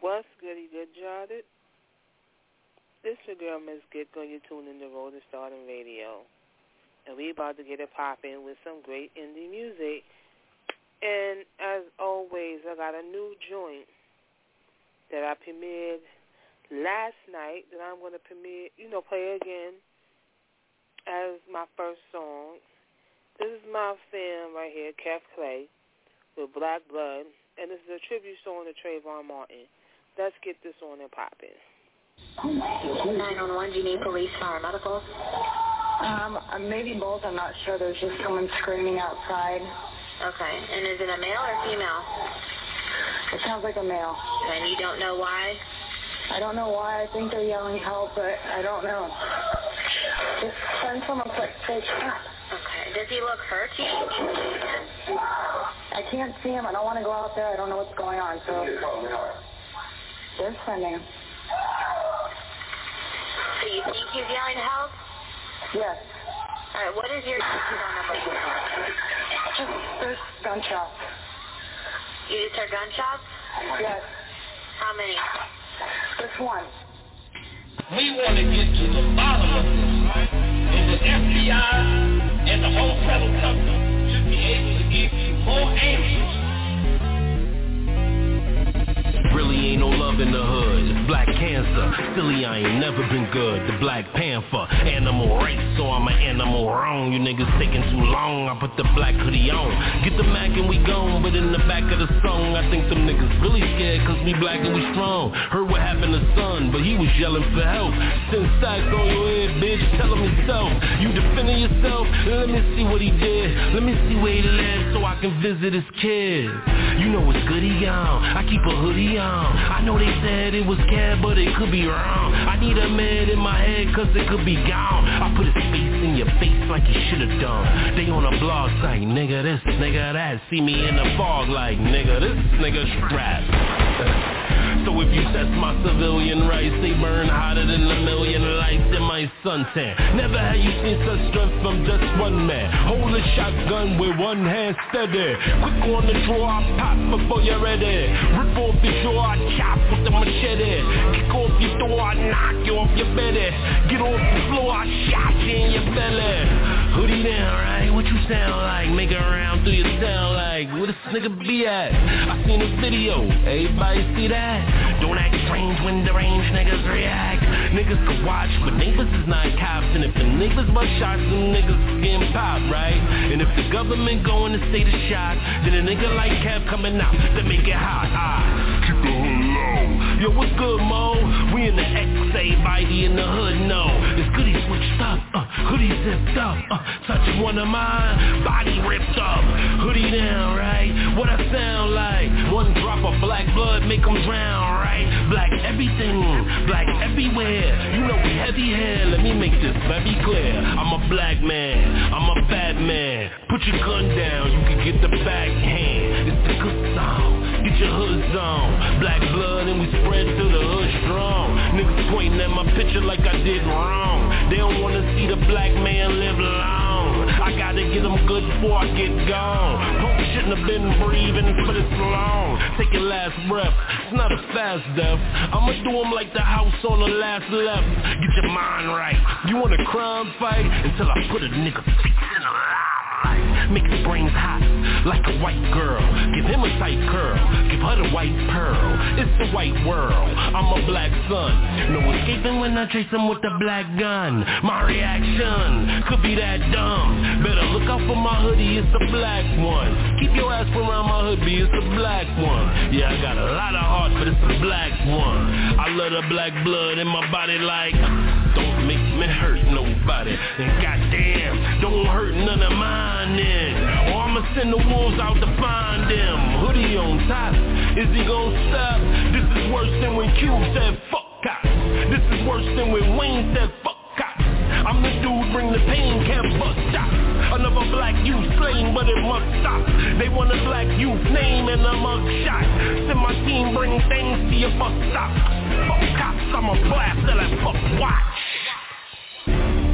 What's goody good jotted? This your girl Miss Gigo. You're tuning to Road to Stardom Radio. And we about to get it popping with some great indie music. And as always, I got a new joint that I premiered last night that I'm going to premiere, you know, play again as my first song. This is my film right here, Kev Clay, with Black Blood, and this is a tribute song to Trayvon Martin. Let's get this on and pop popping. 911, do you need police, fire, medical? Um, maybe both. I'm not sure. There's just someone screaming outside. Okay. And is it a male or female? It sounds like a male. And you don't know why? I don't know why. I think they're yelling help, but I don't know. Just send someone quick. Say stop. Okay. Does he look hurt? I can't see him. I don't want to go out there. I don't know what's going on. So they're sending. So you think he's yelling help? Yes. All right. What is your phone number? Just there's gunshots. You just heard gunshots? Yes. How many? Just one. We want to get to the bottom of this, right? And the FBI and the whole federal government should be able to give you more answers. Really ain't no love in the hood. Black cancer. Silly, I ain't never been good. The Black Panther. Animal race, so I'm an animal wrong. You niggas taking too long. I put the black hoodie on. Get the Mac and we gone. But in the back of the song, I think them niggas really scared cause we black and we strong. Heard what happened to son, but he was yelling for help. Send stacks on your head, bitch. Tell him himself. You defending yourself? Let me see what he did. Let me see where he lives so I can visit his kids. You know it's goody on. I keep a hoodie on. I know they said it was Cab, but it could be wrong. I need a man in my head, cause it could be gone. I put his face in your face like he should've done. They on a blog site, nigga this, nigga that. See me in the fog like, nigga this, nigga strapped. So if you test my civilian rights, they burn hotter than a million lights in my suntan. Never have you seen such strength from just one man. Hold a shotgun with one hand steady. Quick on the draw, I pop before you're ready. Rip off your jaw, I chop with the machete. Kick off your door, I knock you off your belly. Get off the floor, I shot you in your belly. Hoodie down, right? What you sound like? Make it around through your sound like. Where this nigga be at? I seen a video. Everybody see that? Don't act strange when deranged niggas react. Niggas can watch, but neighbors is not cops. And if the niggas bust shots, them niggas getting popped, right? And if the government going to state of shock, then a nigga like Kev coming out to make it hot. Ah, keep the Yo, what's good, Mo? We in the X, everybody in the hood no. It's goody switched up, uh, hoodie zipped up, uh, touch one of mine, body ripped up, hoodie down, right? What I sound like? One drop of black blood make them drown, right? Black everything, black everywhere. You know we heavy here. Let me make this very clear. I'm a black man. I'm a fat man. Put your gun down. You can get the backhand. It's the good song. Your hoods on. Black blood and we spread to the hood strong. Niggas pointing at my picture like I did wrong. They don't wanna see the black man live long. I gotta get them good before I get gone. Punk shouldn't have been breathing for this long. Take your last breath. It's not a fast death. I'ma do them like the house on the last left. Get your mind right. You want a crime fight? Until I put a nigga Make his brains hot like a white girl. Give him a tight curl. Give her the white pearl. It's the white world. I'm a black son. No escaping when I chase him with the black gun. My reaction could be that dumb. Better look out for my hoodie. It's a black one. Keep your ass around my hoodie. It's a black one. Yeah, I got a lot of heart, but it's a black one. I love the black blood in my body like don't make me hurt nobody. And goddamn, don't hurt none of mine then. Or I'ma send the wolves out to find them. Hoodie on top, is he gon' stop? This is worse than when Cube said fuck cops. This is worse than when Wayne said fuck. I'm the dude, bring the pain, can't bust stop. Another black youth slain, but it must stop. They want a black youth name and a mug shot. Send my team, bring things to your bus stop. Fuck cops, I'm a blast till I fuck watch.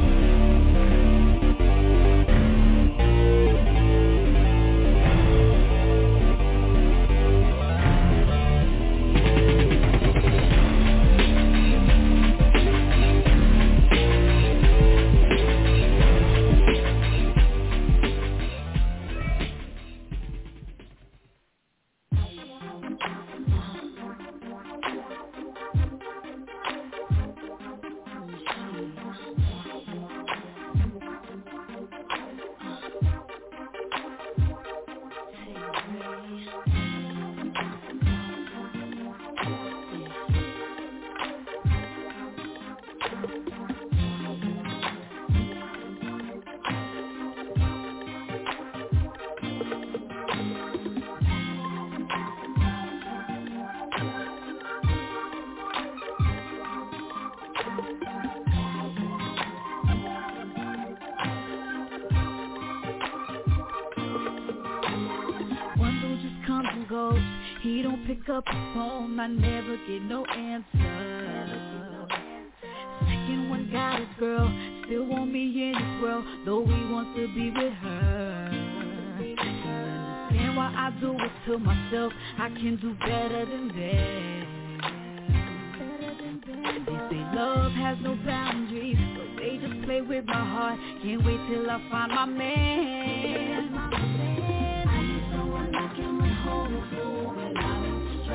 pick up the phone, I never get no answer. Second one got his girl, still want me in his world, though he wants to be with her. Understand why I do it to myself, I can do better than that. They say love has no boundaries, but they just play with my heart. Can't wait till I find my man. I need someone I can hold.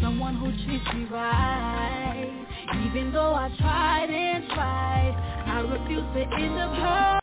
someone who treats me right. Even though I tried and tried, I refuse to end up hurt.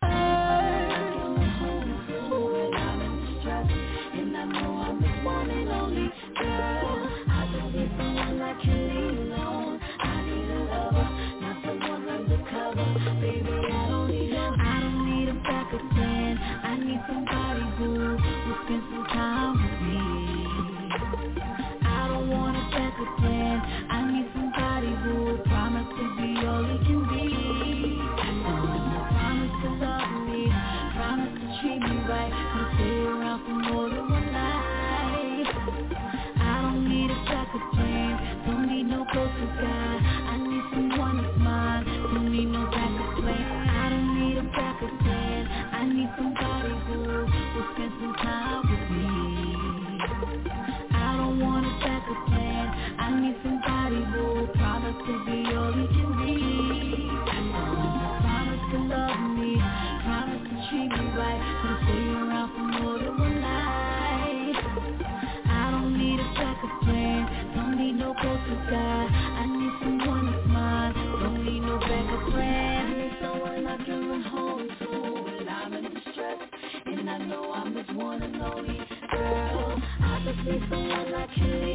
Because I can't.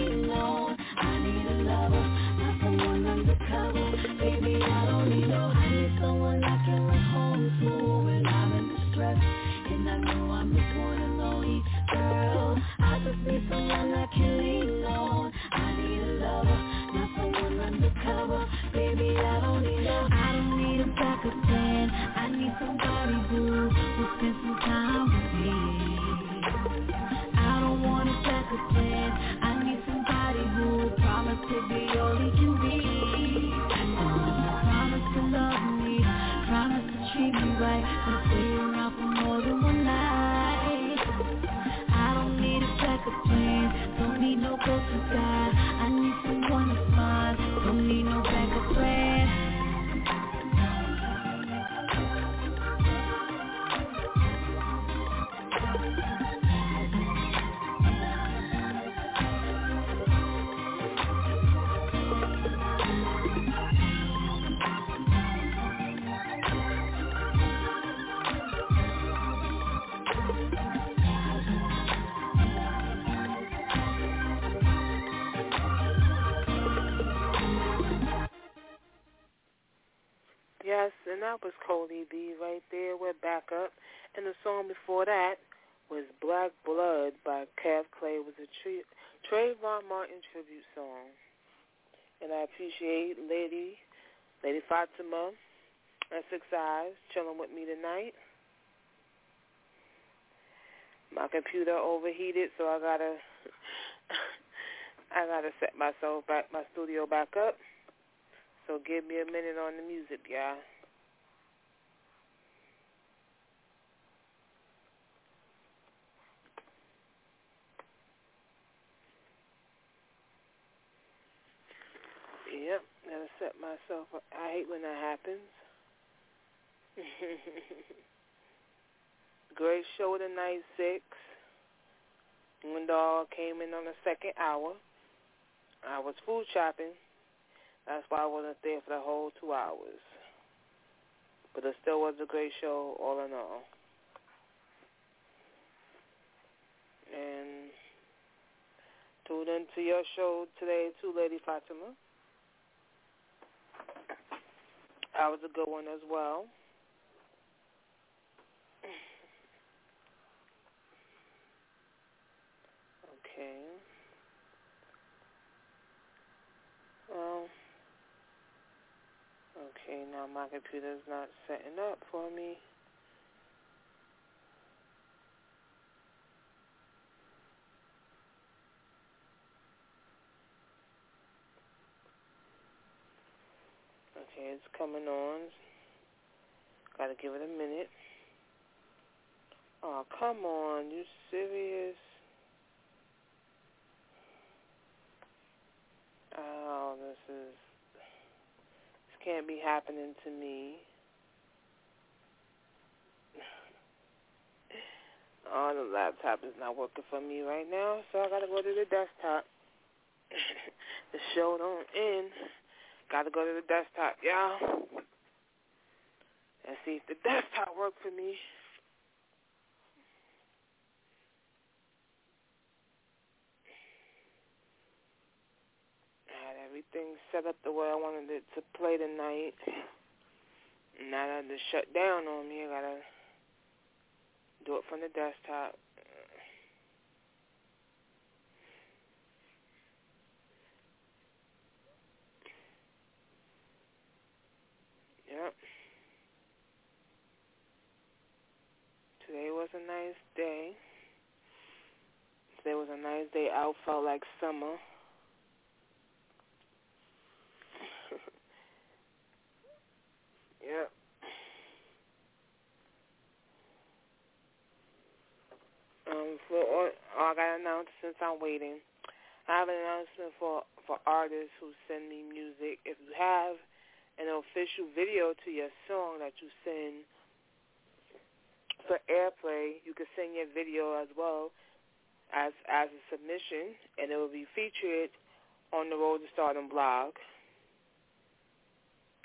Need no closer guide. that was Cody B right there. We're back up. And the song before that was Black Blood by Cav Clay. It was a Trayvon Martin tribute song. And I appreciate Lady, Lady Fatima and Six Eyes chilling with me tonight. My computer overheated, so I gotta, I gotta set myself back, my studio back up. So give me a minute on the music, y'all. Yep, gotta set myself up. I hate when that happens. Great show tonight, six. Moondog came in on the second hour. I was food shopping. That's why I wasn't there for the whole two hours. But it still was a great show all in all. And tune into your show today too, Lady Fatima. That was a good one as well. Okay. Well, okay, now my computer's not setting up for me. It's coming on. Gotta give it a minute. Oh, come on. You serious? Oh, this is... This can't be happening to me. Oh, the laptop is not working for me right now, so I gotta go to the desktop. the show don't end. Gotta go to the desktop, y'all. And see if the desktop work for me. I had everything set up the way I wanted it to play tonight. Now that it's shut down on me, I gotta do it from the desktop. Yep. Today was a nice day. Today was a nice day out. Felt like summer. yep. Um, for all, oh, I got an announcement. I'm waiting. I have an announcement for for artists who send me music. If you have an official video to your song that you send for airplay, you can send your video as well as as a submission, and it will be featured on the Road to Stardom blog.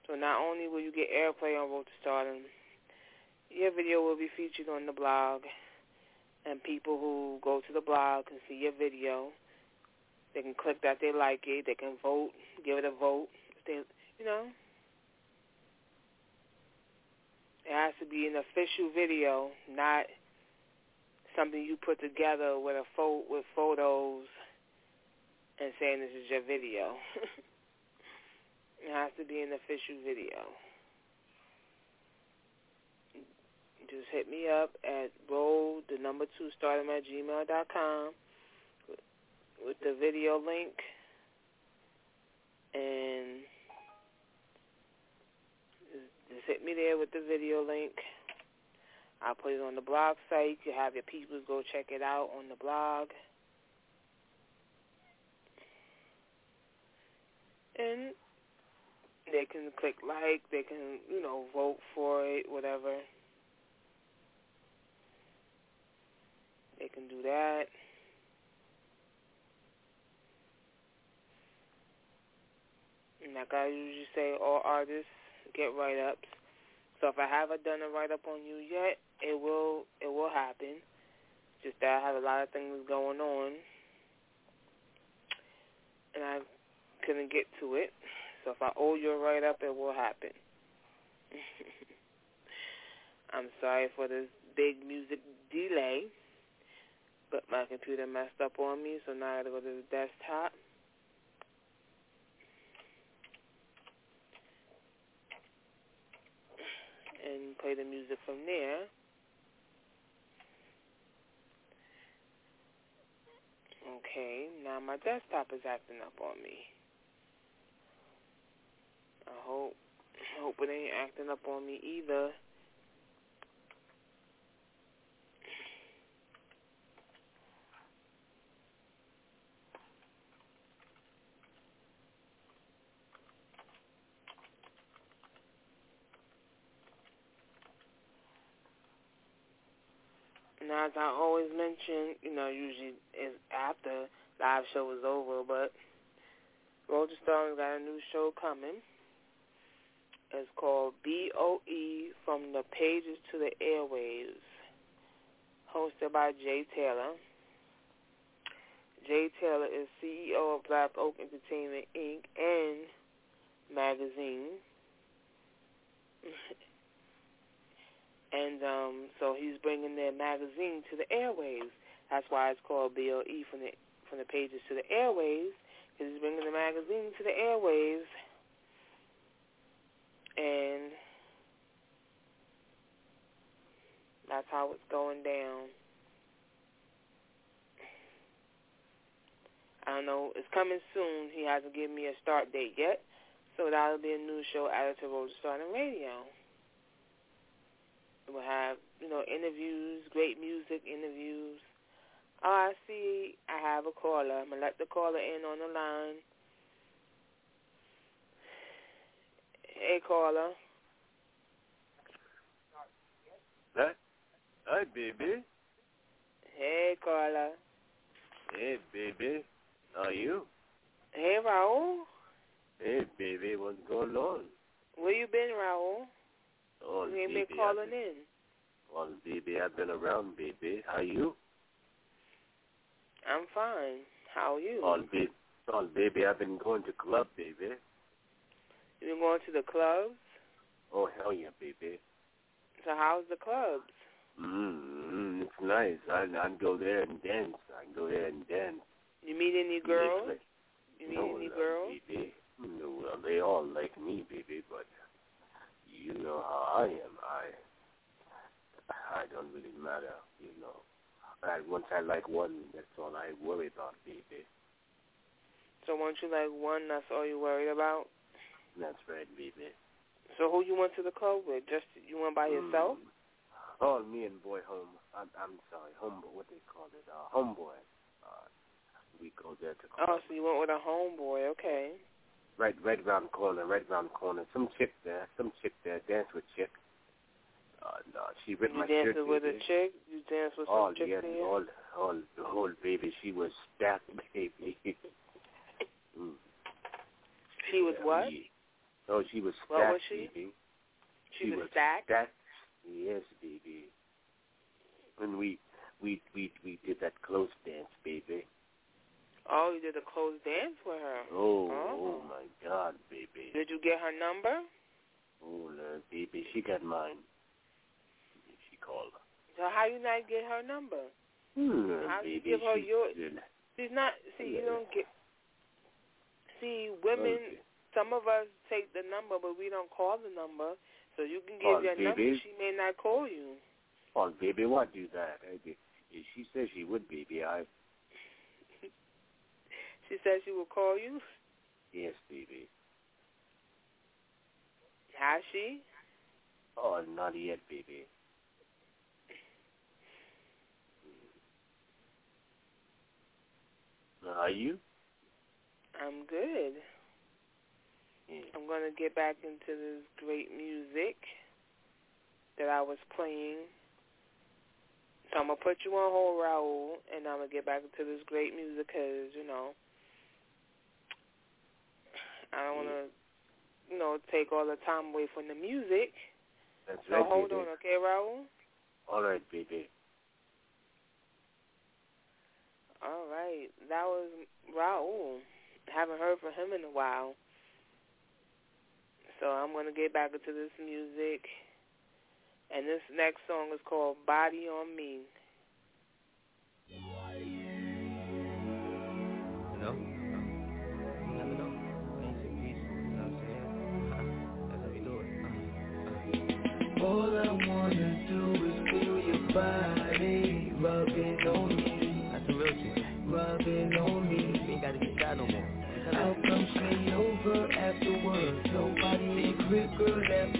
So not only will you get airplay on Road to Stardom, your video will be featured on the blog, and people who go to the blog can see your video. They can click that they like it. They can vote, give it a vote. They, you know, it has to be an official video, not something you put together with a pho- with photos and saying this is your video. it has to be an official video. Just hit me up at roll the number two starting at gmail dot com with the video link and hit me there with the video link. I'll put it on the blog site. You have your people go check it out on the blog. And they can click like, they can, you know, vote for it, whatever. They can do that. And like I usually say, all artists get write-ups. So if I haven't done a write-up on you yet, it will it will happen. Just that I have a lot of things going on, and I couldn't get to it. So if I owe you a write-up, it will happen. I'm sorry for this big music delay, but my computer messed up on me, so now I gotta go to the desktop. And play the music from there. Okay, now my desktop is acting up on me. I hope hope it ain't acting up on me either. And as I always mention, you know, usually it's after live show is over, but Roger Starling's got a new show coming. It's called BOE From the Pages to the Airwaves, hosted by Jay Taylor. Jay Taylor is CEO of Black Oak Entertainment Inc. and magazine. and um, so he's bringing their magazine to the airwaves. That's why it's called BOE from the from the pages to the airwaves. Because he's bringing the magazine to the airwaves, and that's how it's going down. I don't know. It's coming soon. He hasn't given me a start date yet. So that'll be a new show added to Road to Stardom Radio. We'll have, you know, interviews, great music interviews. Oh, I see I have a caller. I'm going to let the caller in on the line. Hey, caller. Hi, hi, baby. Hey, caller. Hey, baby. How are you? Hey, Raul. Hey, baby. What's going on? Where you been, Raul? Oh, you ain't baby, been calling been, in. Well, baby, I've been around, baby. How you? I'm fine. How are you? Oh, baby. Oh, baby, I've been going to club, baby. You been going to the clubs? Oh, hell yeah, baby. So how's the clubs? Mm-hmm. It's nice. I I go there and dance. I go there and dance. You meet any girls? Like, You meet no, any girls? Baby. No, well, they all like me, baby, but you know how I am. I I don't really matter, you know. I, once I like one, that's all I worry about, baby. So once you like one, that's all you worried about? That's right, baby. So who you went to the club with? Just you went by yourself? Mm. Oh, me and boy home. I'm, I'm sorry, homeboy. What they call it? Uh, homeboy. Uh, we go there to club. Oh, so you went with a homeboy, okay. Right, right round corner, right round corner. Some chick there, some chick there, dance with chick. Uh, no, she ripped you my shirt, with baby. a chick? You danced with some all chick yeah, there? all, all, the whole baby. She was stacked, baby. mm. She was Yeah, what? we- oh, she was stacked, What was she? baby. She, was, was stacked? Stacked. Yes, baby. When we we we we did that close dance, baby. Oh, you did a close dance with her. Oh, Oh. oh my God, baby. Did you get her number? Oh, Lord, baby, she got mine. She called. So how you not get her number? Hmm, How you give her she your- did. She's not. See, you don't get. See, women. Okay. Some of us take the number, but we don't call the number. So you can Oh, give your number. She may not call you. Oh, baby, why do that? I. She says she would, baby. I She said she will call you. yes, baby. Has she? Oh, not yet, baby. Hmm. Are you? I'm good. Yeah. I'm going to get back into this great music that I was playing. So I'm going to put you on hold, Raul, and I'm going to get back into this great music because, you know, I don't want to, you know, take all the time away from the music. That's So right, hold baby. on, okay, Raul? All right, baby. All right. That was Raul. Haven't heard from him in a while. So I'm going to get back into this music. And this next song is called Body on Me. You All I wanna do is feel your body rubbing on me, That's the real shit. rubbing on me. We ain't gotta get shot no more. I'll come straight over afterwards. Nobody afterwards,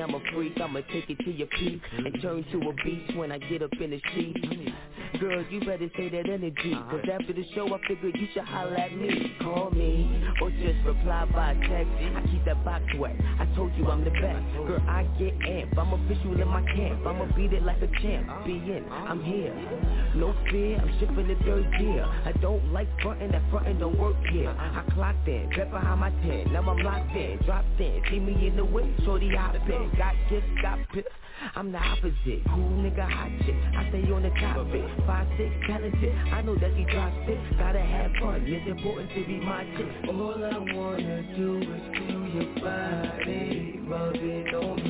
I'm a freak, I'ma take it to your peak. Mm-hmm. And turn to a beast when I get up in the sheets Girl, you better say that energy Cause after the show I figured you should holler at me. Call me, or just reply by text I keep that box wet, I told you I'm the best. Girl, I get amped, I'm official in my camp. I'ma beat it like a champ, be in, I'm here. No fear, I'm shipping the third gear. I don't like frontin', that frontin' don't work here. I clocked in, bet behind my tent Now I'm locked in, dropped in, see me in the way Shorty hop in, got gifts, got pips I'm the opposite, cool nigga, hot chick. I stay on the topic, five, six, talented I know that she drops it, gotta have fun. It's important to be my chick. All I wanna do is feel your body Rubbing on me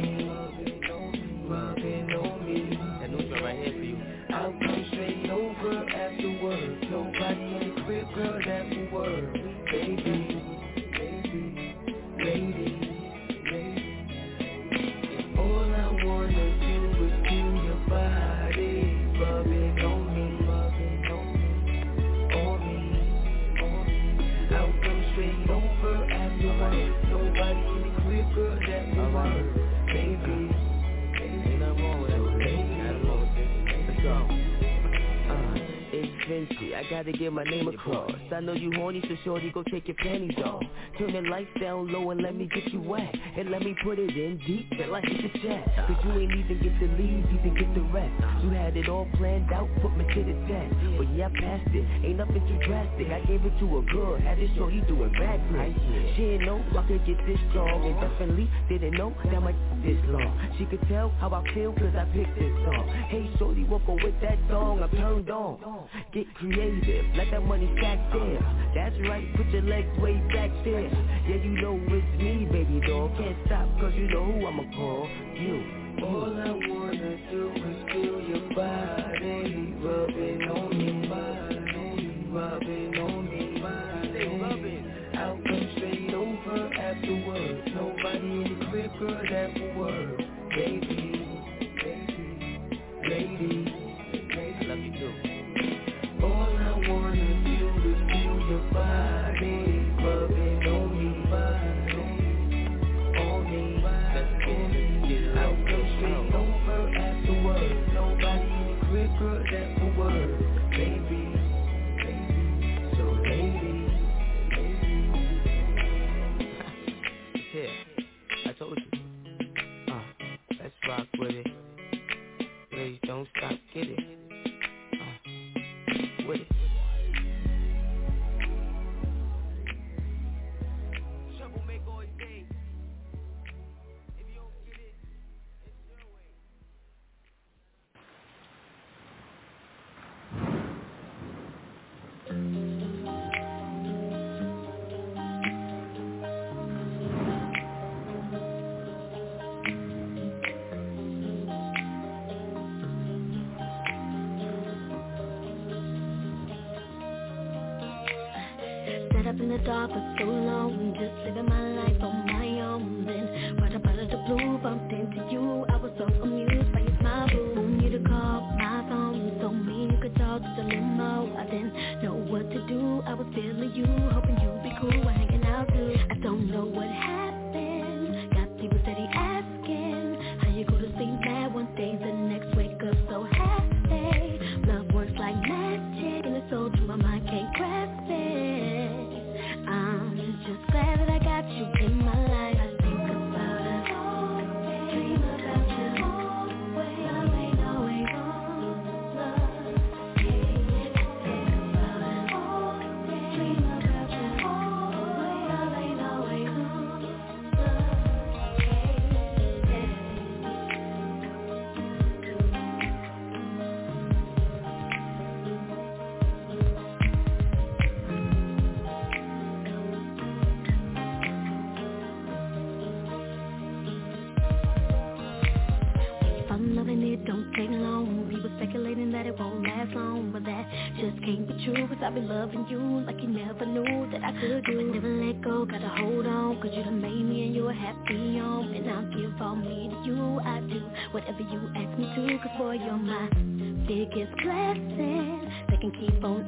Gotta get my name across. I know you horny, so shorty go take your panties off. Turn the lights down low and let me get you wet. And let me put it in deep, feel like it's a jet. Cause you ain't even get the leads, even get the rest. You had it all planned out, put me to the test. But yeah, I passed it, ain't nothing too drastic. I gave it to a good, had shorty do it backwards. She didn't know I could get this strong And definitely didn't know that my this long. She could tell how I feel cause I picked this song Hey shorty, walk on with that song, I'm turned on. Get creative, let that money stack there. That's right, put your legs way back there. Yeah, you know it's me, baby doll. Can't stop cause you know who I'ma call You, all I wanna do is feel your body rubbing on me, body rubbing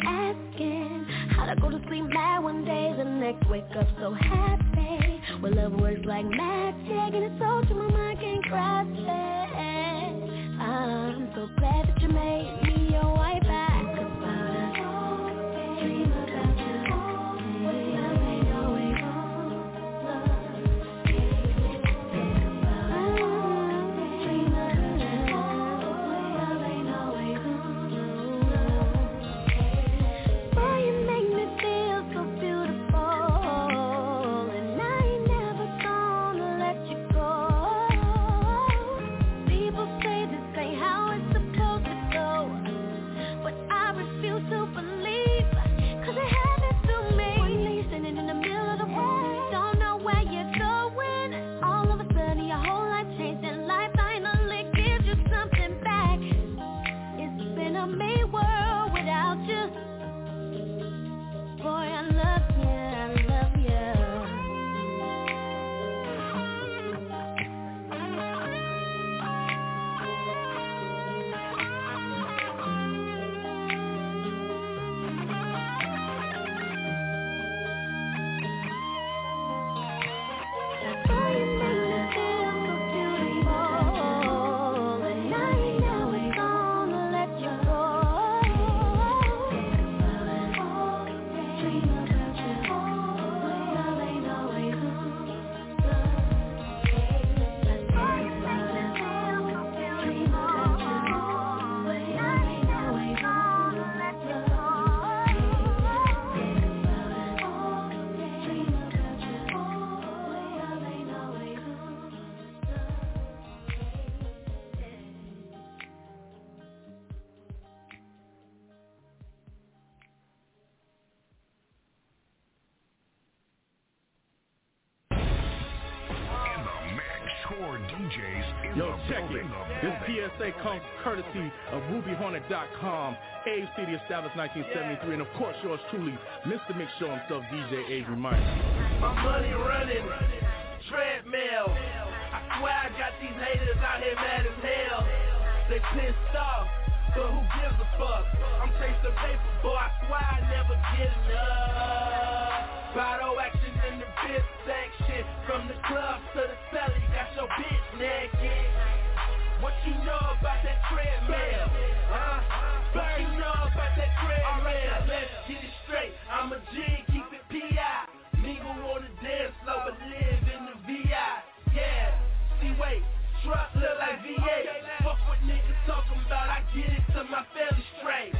asking. How'd I go to sleep mad one day, the next wake up so happy. Well, love works like magic, and it's so true, my mind can't RubyHornet.com. Abe City established 1973, and of course yours truly, Mr. Mix Show himself, DJ Avery Mike. My money running, treadmill. I swear I got these haters out here mad as hell. They pissed off, but who gives a fuck? I'm chasing paper, boy, I swear I never get enough. Bottle action in the fifth section, from the club to the celly, got your bitch naked. What you know about that treadmill? Huh? What you know about that treadmill? Let's get it straight. I'm a G, keep it P.I. Nigga wanna dance slow, but live in the V.I. Yeah. See, wait. Truck look like V8. Fuck what niggas talking about. I get it to my family straight.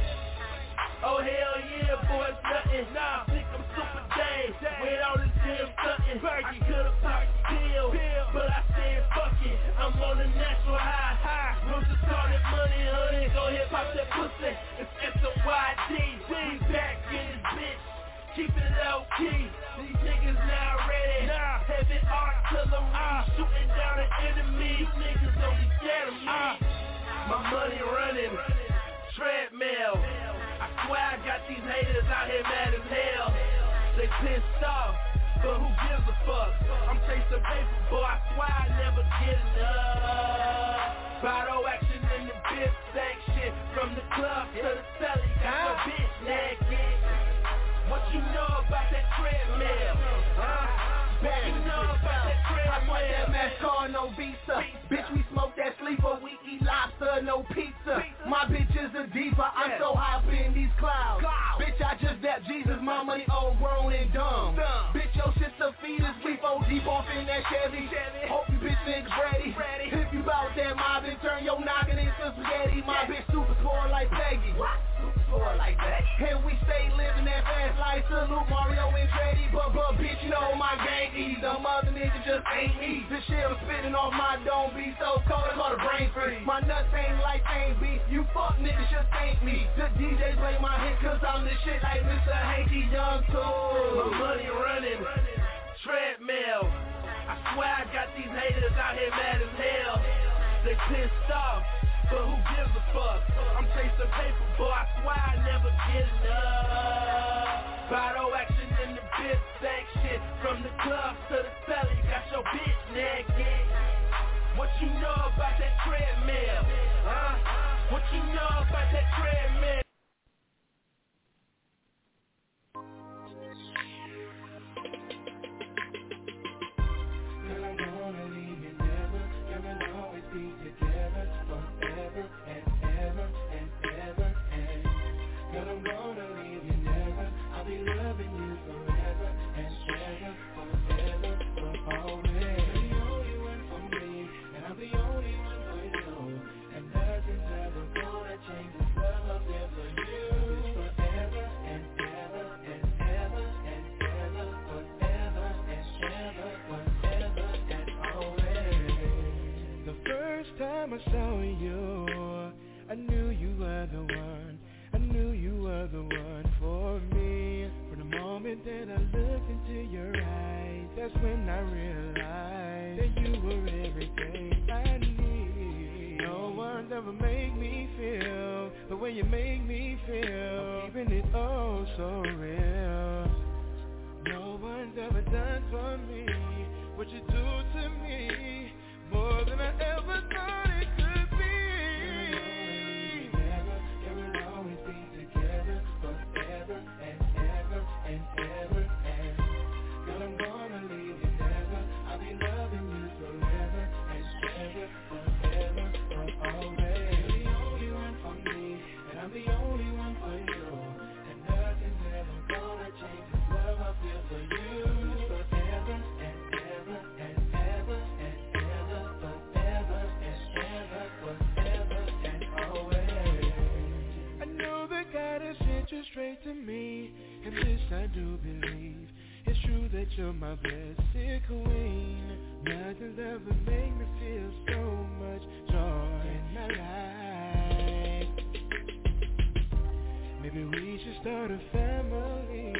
Oh hell yeah, boy, it's nothing. Nah, think I'm super Dave. With all this damn stunting. I could've popped pill, but I said fuck it. I'm on a natural high. High Roots started money, honey. Go ahead, pop that pussy. It's S-O-Y-D. We back in this bitch. Keep it low key. These niggas now ready. Nah. Heavy artillery. Uh. Shooting down the enemy. You niggas don't be scared of me. Uh. My money running. Treadmill. I swear I got these haters out here mad as hell. They pissed off, but who gives a fuck? I'm chasing paper, boy, I swear I never get enough. Bottle action in the bitch section, from the club to the celly, got your bitch naked. What you know about that treadmill? Huh? What you know about that treadmill? I want that NASCAR, no visa. Bitch, we smoke that sleeper, we eat lobster, no pizza. My bitch is a diva, I'm so high up in these clouds. Bitch, I just dapped Jesus, my money old, grown and dumb. Bitch, your shit's a fetus, we four deep off in that Chevy. Hope you bitch niggas ready. ready. If you bout that mob, then turn your noggin into spaghetti. My bitch super spoiled like Peggy. Super spoiled like that. And we stay living that fast life, salute Mario and Teddy. But, but bitch, you know my gang easy. Them other niggas just ain't me. This shit I'm spitting off my dome be so cold, I call it brain freeze. My nuts ain't like ain't. You fuck niggas just ain't me. The DJs play my hit cause I'm the shit like Mr. Hankey Young too. My money running, treadmill. I swear I got these haters out here mad as hell. They pissed off, but who gives a fuck? I'm chasing paper, boy, I swear I never get enough. Bottle action in the bitch section, from the club to the celly, got your bitch naked. What you know about that treadmill? Huh? What you know about that treadmill? Time I saw you, I knew you were the one. I knew you were the one for me. From the moment that I looked into your eyes, that's when I realized that you were everything I need. No one's ever made me feel the way you make me feel. Keeping it oh so real. No one's ever done for me what you do to me more than I ever thought it could straight to me, and this I do believe. It's true that you're my blessed queen. Nothing's ever made me feel so much joy in my life. Maybe we should start a family.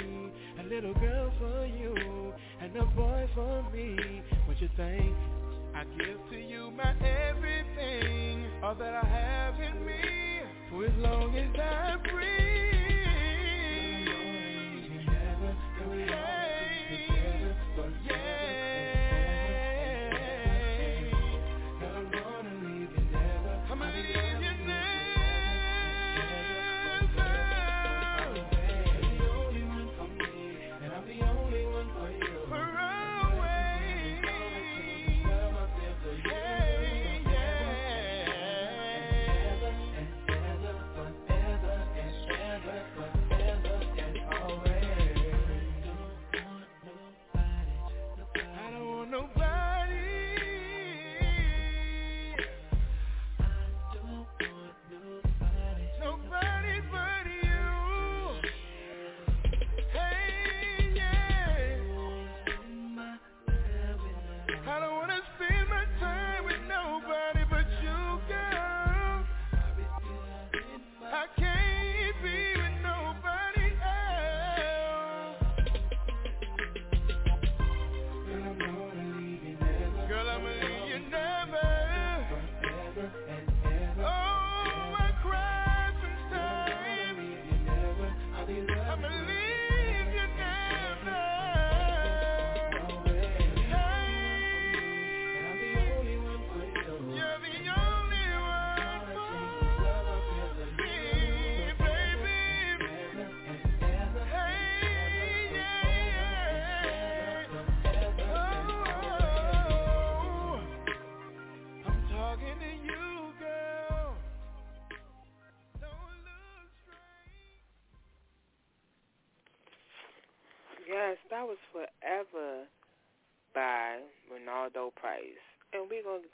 A little girl for you and a boy for me. What you think? I give to you my everything, all that I have in me, for as long as I breathe. I'ma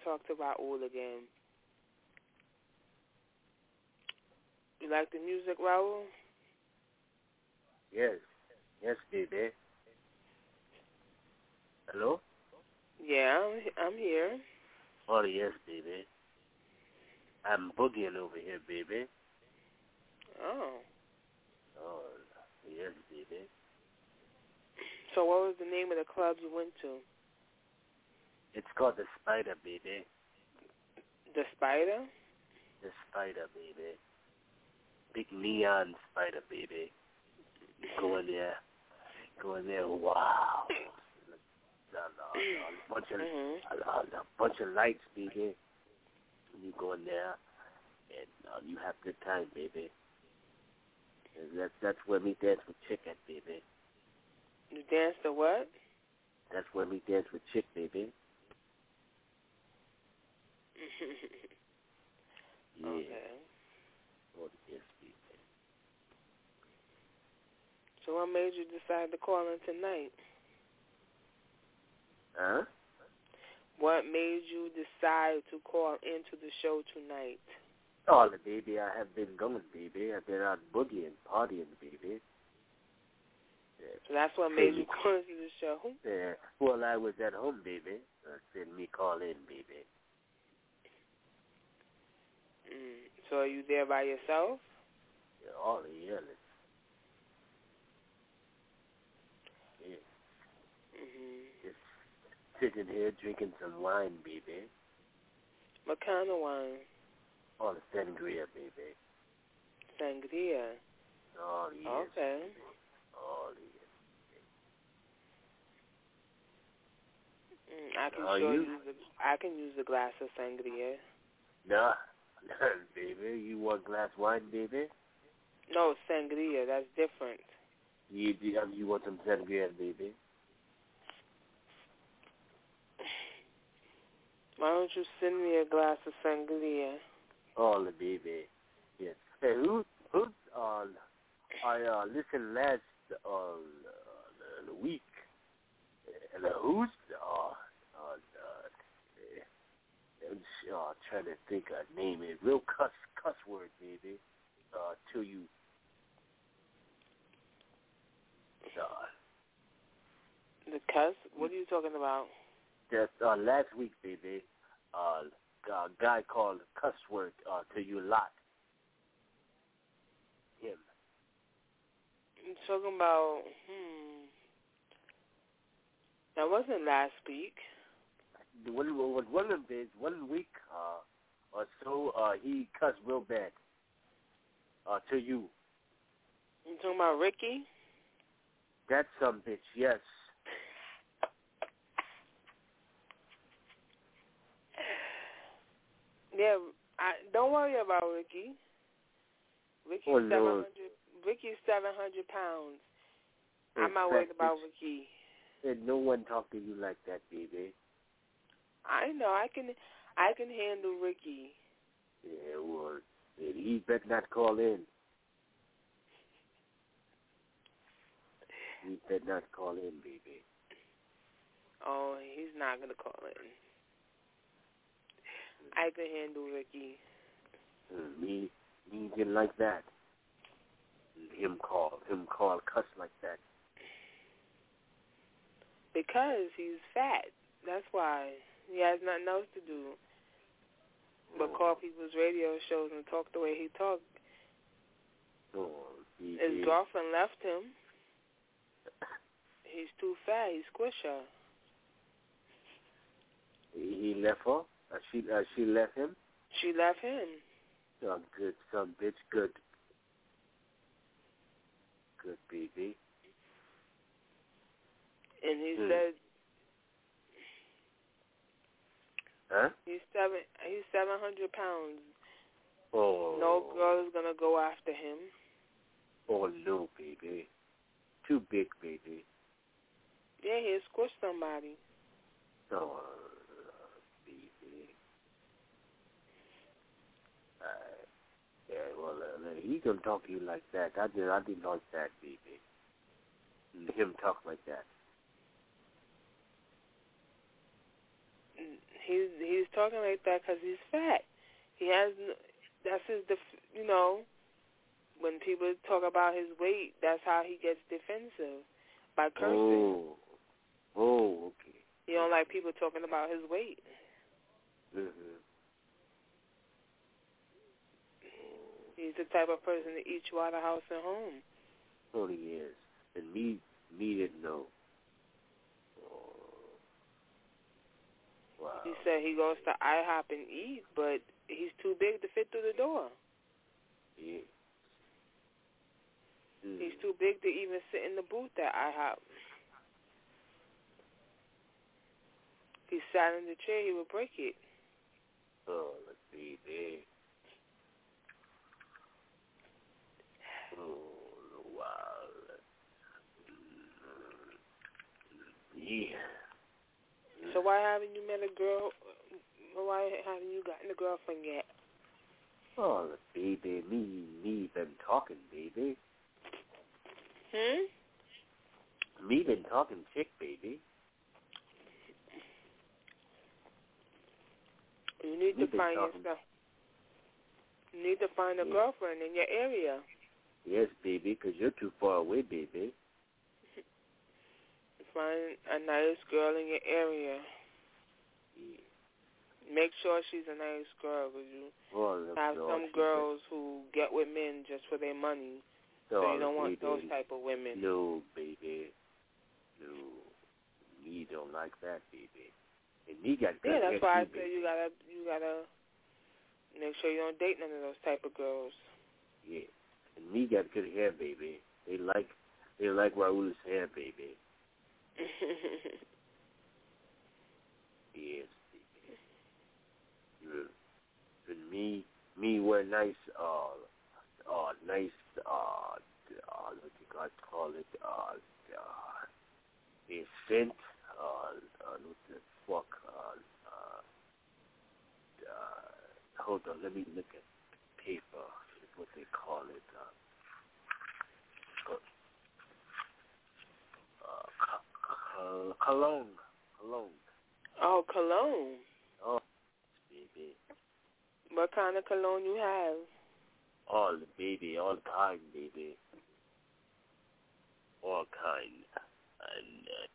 talk to Raul again. You like the music, Raul? Yes. Yes, baby. Hello? Yeah, I'm, here. Oh, yes, baby. I'm boogieing over here, baby. Oh. Oh, yes, baby. So what was the name of the club you went to? It's called the Spider, baby. The Spider? The Spider, baby. Big neon spider, baby. You go in there. Go in there. Wow. A, bunch of a, a, bunch of lights, baby. You go in there, and uh, you have good time, baby. And that's that's where we dance with chick at, baby. You dance to what? That's where we dance with chick, baby. Yeah. Okay. Yes, baby. So what made you decide to call in tonight? Huh? What made you decide to call into the show tonight? Oh, baby, I have been going, baby. I've been out boogieing, partying, baby. So that's what made you call into the show? Yeah. Well, I was at home, baby. I said me call in, baby. Mm. So are you there by yourself? Yeah, all the yearless. Yeah. Mhm. Just sitting here drinking some wine, baby. What kind of wine? All the sangria, baby. Sangria. All the. Okay. Baby. All the. Mm, I can Are sure you? use a, I can use a glass of sangria. Nah, baby. You want glass wine, baby? No, sangria. That's different. You you, you want some sangria, baby? Why don't you send me a glass of sangria? Oh, the baby. Yes. Hey, who who uh I uh listened last uh the, the week and uh, who's uh uh, uh, trying to think of name it real cuss cuss word baby uh till you uh The cuss? What are you talking about? that uh last week baby uh a guy called cuss word uh till you lot him I'm talking about. Hmm. That wasn't last week. One one one of them one week uh or so uh he cussed real bad uh to you You talking about Ricky? that some bitch yes Yeah. I don't worry about Ricky. Ricky's Oh, seven hundred. Ricky's seven hundred pounds. I'm not worried about. Ricky. and no one talk to you like that baby I know. I can. I can handle Ricky. yeah well and he better not call in he better not call in baby Oh, he's not gonna call in. I can handle Ricky. Uh, me me didn't like that him call him call cuss like that Because he's fat. That's why. He has nothing else to do but call people's radio shows and talk the way he talked. oh he, His girlfriend left him. He's too fat. He squish her. he left her uh, she uh, she left him She left him. Oh, good son, bitch. Good. Good baby. And he Hmm. said Huh? he's seven he's seven hundred pounds. Oh. No girl is gonna go after him. Oh no, baby. Too big, baby. Yeah, he'll squish somebody. Oh, baby. Uh, yeah, well, uh, he gonna talk to you like that. I did. I didn't like that, baby. Him talk like that. He's he's talking like that because he's fat. He has that's his def- you know when people talk about his weight, that's how he gets defensive by cursing. Oh. Oh, okay. He don't like people talking about his weight. Mhm. He's the type of person to eat you out of house and home. Oh, he is. And me, me didn't know. Wow. He said he goes to IHOP and eat, but he's too big to fit through the door. Yeah. Mm. He's too big to even sit in the booth at IHOP. He sat in the chair, he would break it. Oh, let's see there. Oh, wow. Yeah. So why haven't you met a girl? Why haven't you gotten a girlfriend yet? Oh, baby, me, me been talking, baby. Hmm? Me been talking chick, baby. You need We to find talking. yourself. You need to find a Yeah. girlfriend in your area. Yes, baby, 'cause you're too far away, baby. Find a nice girl in your area. Make sure she's a nice girl, cause you Well, have no, some girls who get with men just for their money. So no, you don't want baby, those type of women. No, baby. No. Me don't like that, baby. And me got good. Yeah, that's why I say you gotta you gotta make sure you don't date none of those type of girls. Yeah. And me got good hair, baby. They like they like Raul's hair, baby. Yes. And me me wear nice uh uh nice uh uh what you got call it uh uh a scent uh uh what the fuck uh uh uh hold on, let me look at paper. What they call it. Uh, uh, cologne. Cologne. oh, cologne. Oh. What kind of cologne you have? All baby, all kind, baby. All kind. And uh,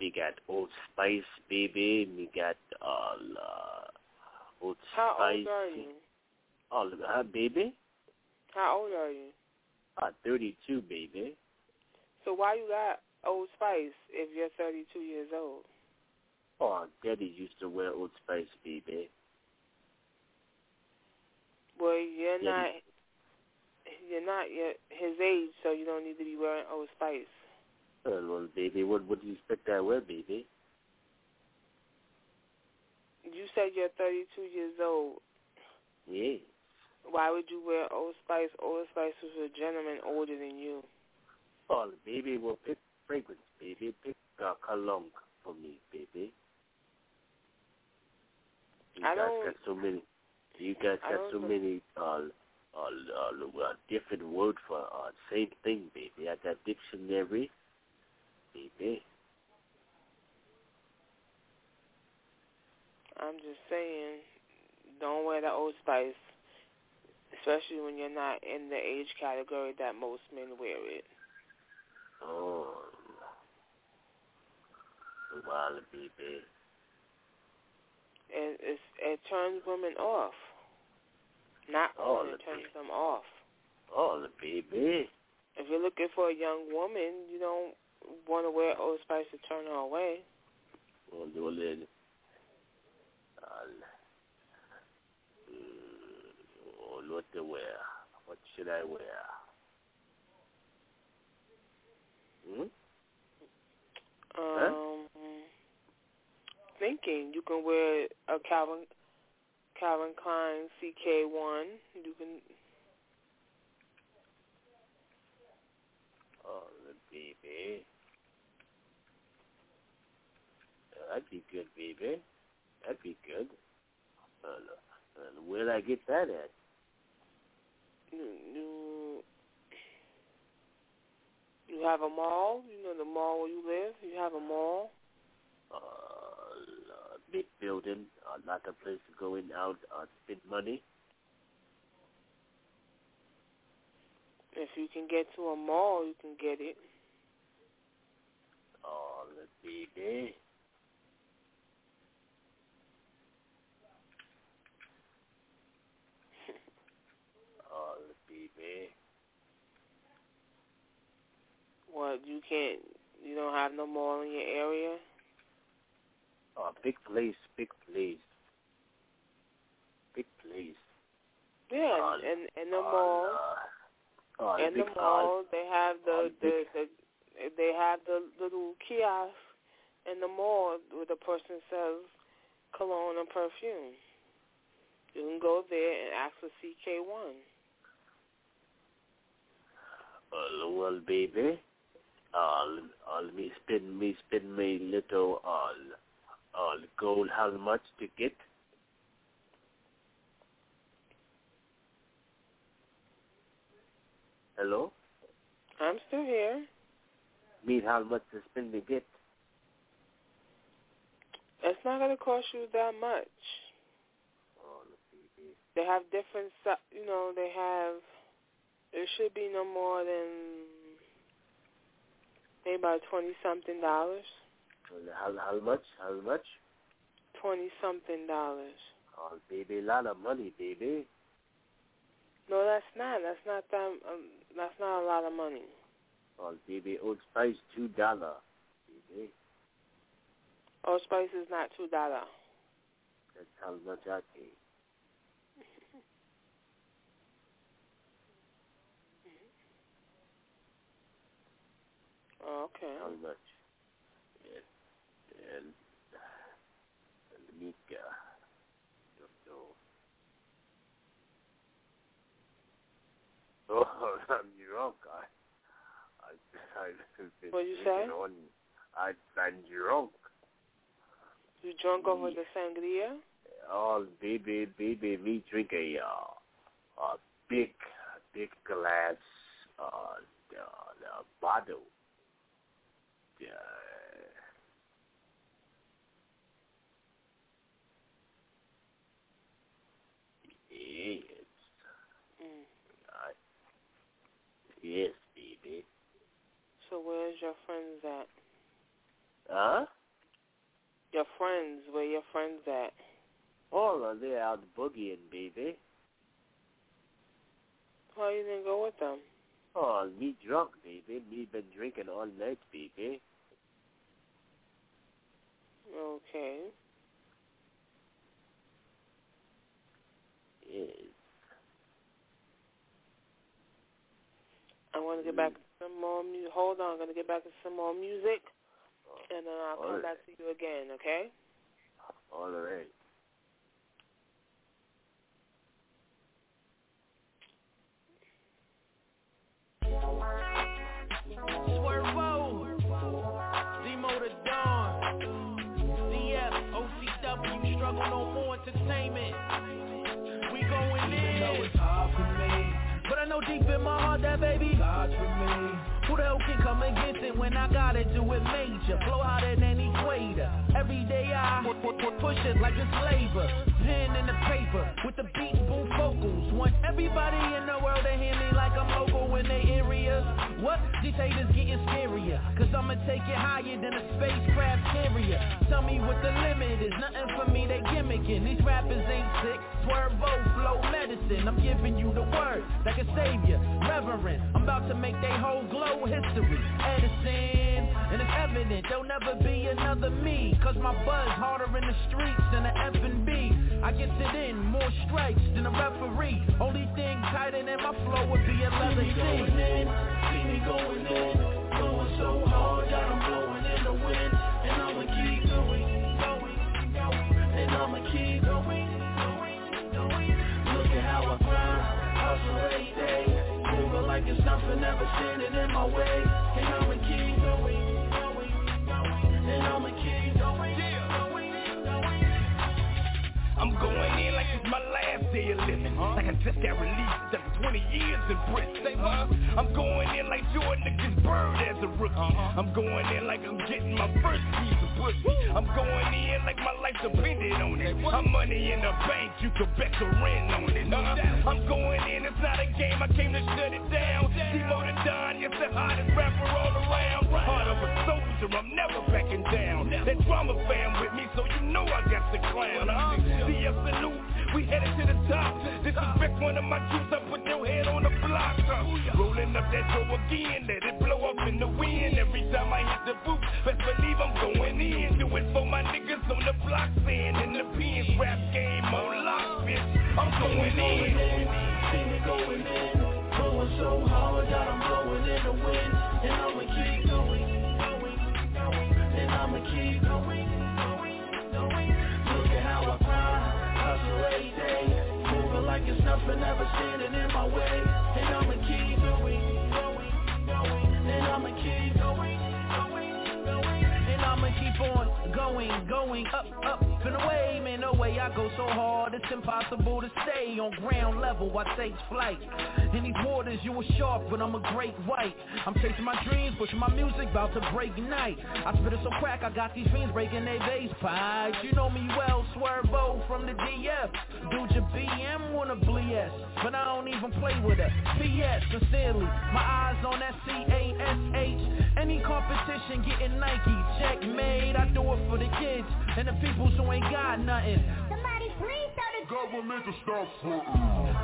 we got Old Spice, baby. We got all uh, Old How Spice. old are you? All uh, baby. How old are you? Uh, 32, baby. So why you got Old Spice if you're 32 years old? Oh, Daddy used to wear Old Spice, baby. Well, you're Yeah. not. You're not yet his age, so you don't need to be wearing Old Spice. Well, well, baby, what what do you expect I wear, baby? You said you're 32 years old. Yeah. Why would you wear Old Spice? Old Spice was a gentleman older than you. Oh, baby, well, pick fragrance, baby. Pick uh, cologne for me, baby. You I guys don't- got so many. You guys got so know. many uh, uh, uh, uh, different word for uh, same thing, baby. I got dictionary, baby. I'm just saying, don't wear the Old Spice, especially when you're not in the age category that most men wear it. Oh, well, baby. It it's, it turns women off. Not on, it look turns at- them off. Oh, the baby. If you're looking for a young woman, you don't want to wear Old Spice to turn her away. Well, well, then, uh, mm, what to wear? What should I wear? Hmm? Um, thinking you can wear a Calvin Calvin Klein CK1. You can Oh, the baby. That'd be good, baby. That'd be good. Uh, uh, where'd I get that at? you, you you have a mall. You know the mall where you live. You have a mall. Uh, big building, uh, lot of place to go in, out, uh, spend money. If you can get to a mall, you can get it. Oh, the baby. Oh, the baby. What you can't? You don't have no mall in your area. Oh, big place, big place. Big place. Yeah, Uh, and in the uh, mall, Oh, in the mall, they have the uh, the, the they have the little kiosk in the mall where the person sells cologne and perfume. You can go there and ask for CK1. Uh, well, baby, uh, uh, me spend me spend my little uh, uh, gold. How much to get? Hello. I'm still here. Mean how much to spend to get? It's not going to cost you that much. Oh. They have different, you know, they have, it should be no more than maybe about 20 something dollars. How how much? How much? twenty something dollars. Oh, baby, a lot of money, baby. No, that's not. That's not that. Um, that's not a lot of money. Oh, baby, Old Spice two dollar, baby. Old Spice is not two dollar. That's how much I pay. Oh, okay. How much? And, and let me go. Oh, I'm drunk. I, I, I What you say? On, I, I'm drunk. You drunk over the sangria? Oh, baby, baby, me drink a uh, a big, big glass, uh, the, the bottle. Yeah. Yes. Mm. I, yes, baby. So where's your friends at? Huh? Your friends, where your friends at? All of they out boogieing, baby. Why you didn't go with them? Oh, me drunk, baby. Me been drinking all night, baby. Okay. Yes. I want to get back to some more music. Hold on, I'm going to get back to some more music, and then I'll come Alright. back to you again, okay? All right. Pu- push it like it's labor. Pen in the paper with the beat boom vocals. Want everybody in the world to hear me like I'm local in their area. What? Dictators getting scarier. Cause I'ma take it higher than a spacecraft carrier. Tell me what the limit is. Nothing for me, they gimmicking. These rappers ain't sick. Swervo, flow medicine. I'm giving you the word like a savior. Reverend. I'm about to make they whole glow history. Edison. And it's evident there'll never be another. Cause my buzz harder in the streets than the F&B. I gets it in, more strikes than a referee. Only thing tighter than my flow would be a leather See me going in, see me going in, going so hard that I'm blowing in the wind, and I'ma keep going, going, going, and I'ma keep going, going, going. Look at how I grind, hustle every day, moving like it's nothing ever standing in my way, and I'ma keep going, going, going, and I'ma day of living. Like I just got released after 20 years in prison. Huh? I'm going in like Jordan against Bird as a rookie. I'm going in like I'm getting my first piece of pussy. I'm going in like my life depended on it. I'm money in the bank, you could bet the rent on it. Huh? I'm going in, it's not a game, I came to shut it down. Demo the Don, yes, the hottest rapper all around. Heart of a soldier, I'm never backing down. That drama fam with me, so you know I got the clown. Huh? See, salute, we headed to the top. Disrespect one of my juice, I put your head on the block. Huh? Rolling up that dough again, let it blow up in the wind. Every time I hit the booth, best believe I'm going in. Do it for my niggas on the block, saying in the pins, rap game on lock, bitch. I'm going in. See me going in, going so hard that I'm blowing in the wind, and I'ma keep going, and I'ma keep going, every day, moving like it's nothing ever standing in my way, and I'ma keep going, going, going, and I'ma keep going, going, going. And I'ma keep on going, going up, up and away. Man, no way I go so hard, it's impossible to stay on ground level. I take flight. In these waters, you were sharp, but I'm a great white. I'm chasing my dreams, pushing my music, about to break night. I spit it so crack, I got these fiends breaking their bass pipes. You know me well, Swervo from the DF. Dude, your BM wanna BS, but I don't even play with her. P.S. Sincerely, my eyes on that C-A-S-H. Any competition getting Nike, checkmate. I do it for the kids and the people who ain't got nothing. Somebody please tell the government to stop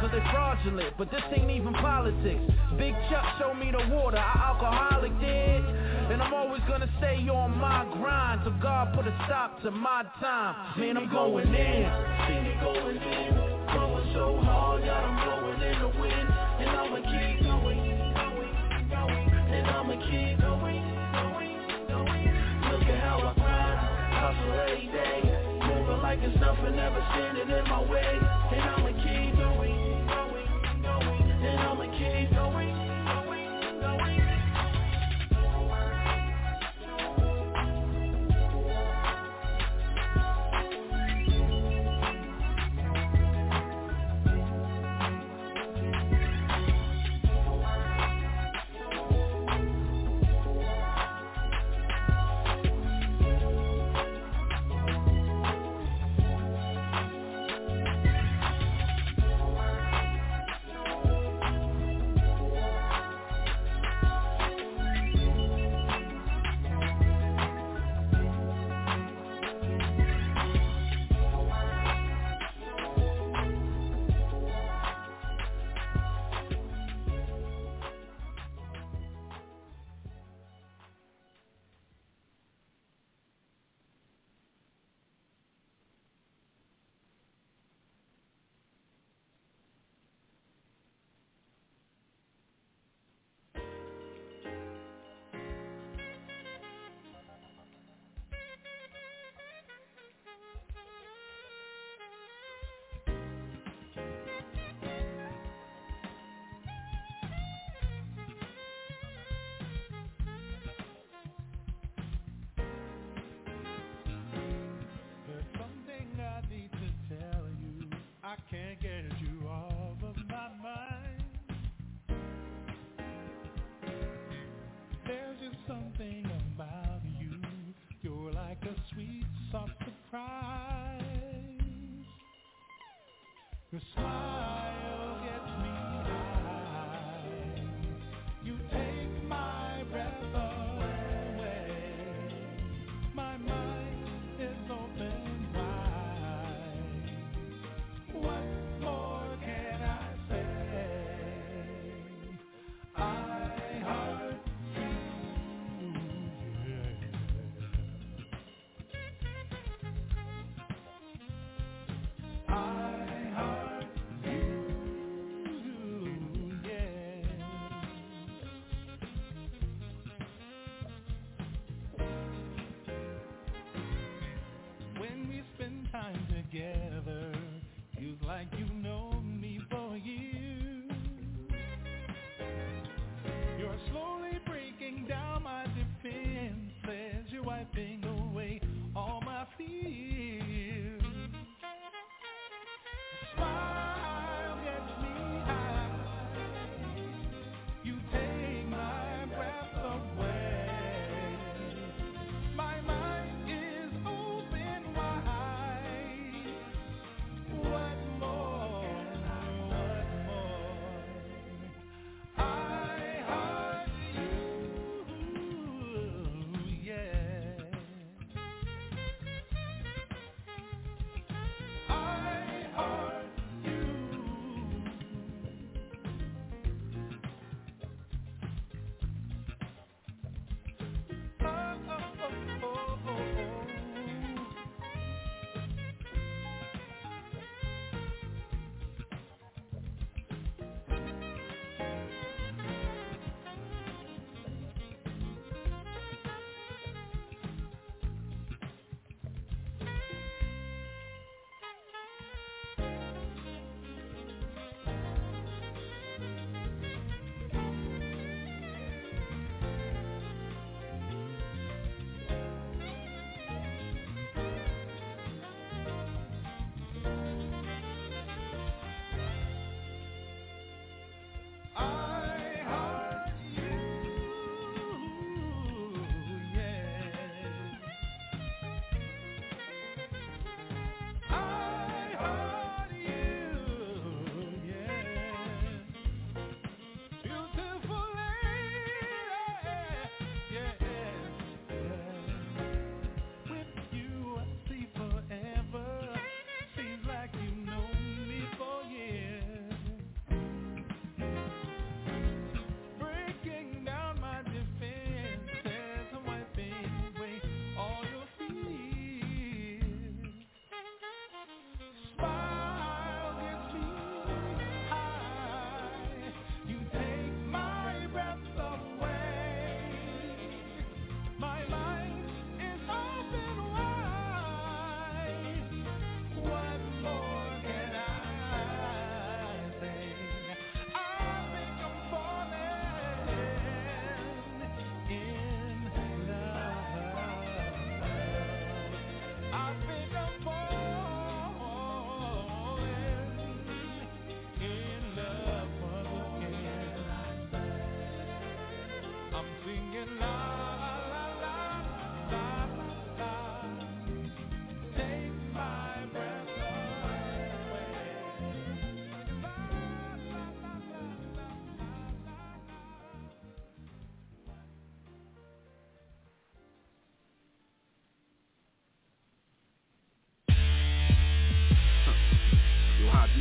Cause they fraudulent, but this ain't even politics. Big Chuck showed me the water, I alcoholic did. And I'm always gonna stay on my grind till God put a stop to my time. Man, I'm going in. See me going in, going so hard that I'm blowing in the wind, and I'ma keep going, going, going, and I'ma keep hustle every day, moving like it's nothing ever standing in my way, something about you. You're like a sweet, soft surprise.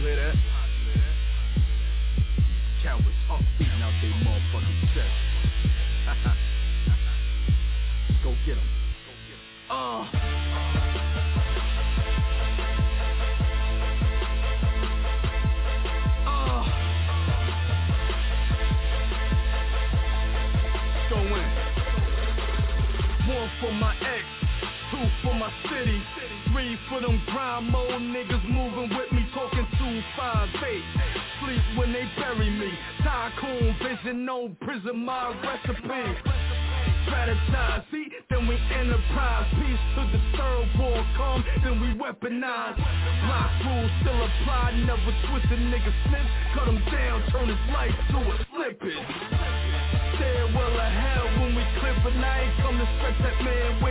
You hear? Cowards up beating out their motherfucking chest. Go get them. Uh. Uh. For my ex, two for my city, three for them grind mode niggas moving with talking two five eight. Sleep when they bury me. Tycoon vision, no prison, my recipe. Strategize, see, then we enterprise. Peace to the third war come, then we weaponize. Block rules still apply, never twist a nigga snitch. Cut him down, turn his life to a slippage. Stairwell of hell when we clip and I ain't to stretch that man where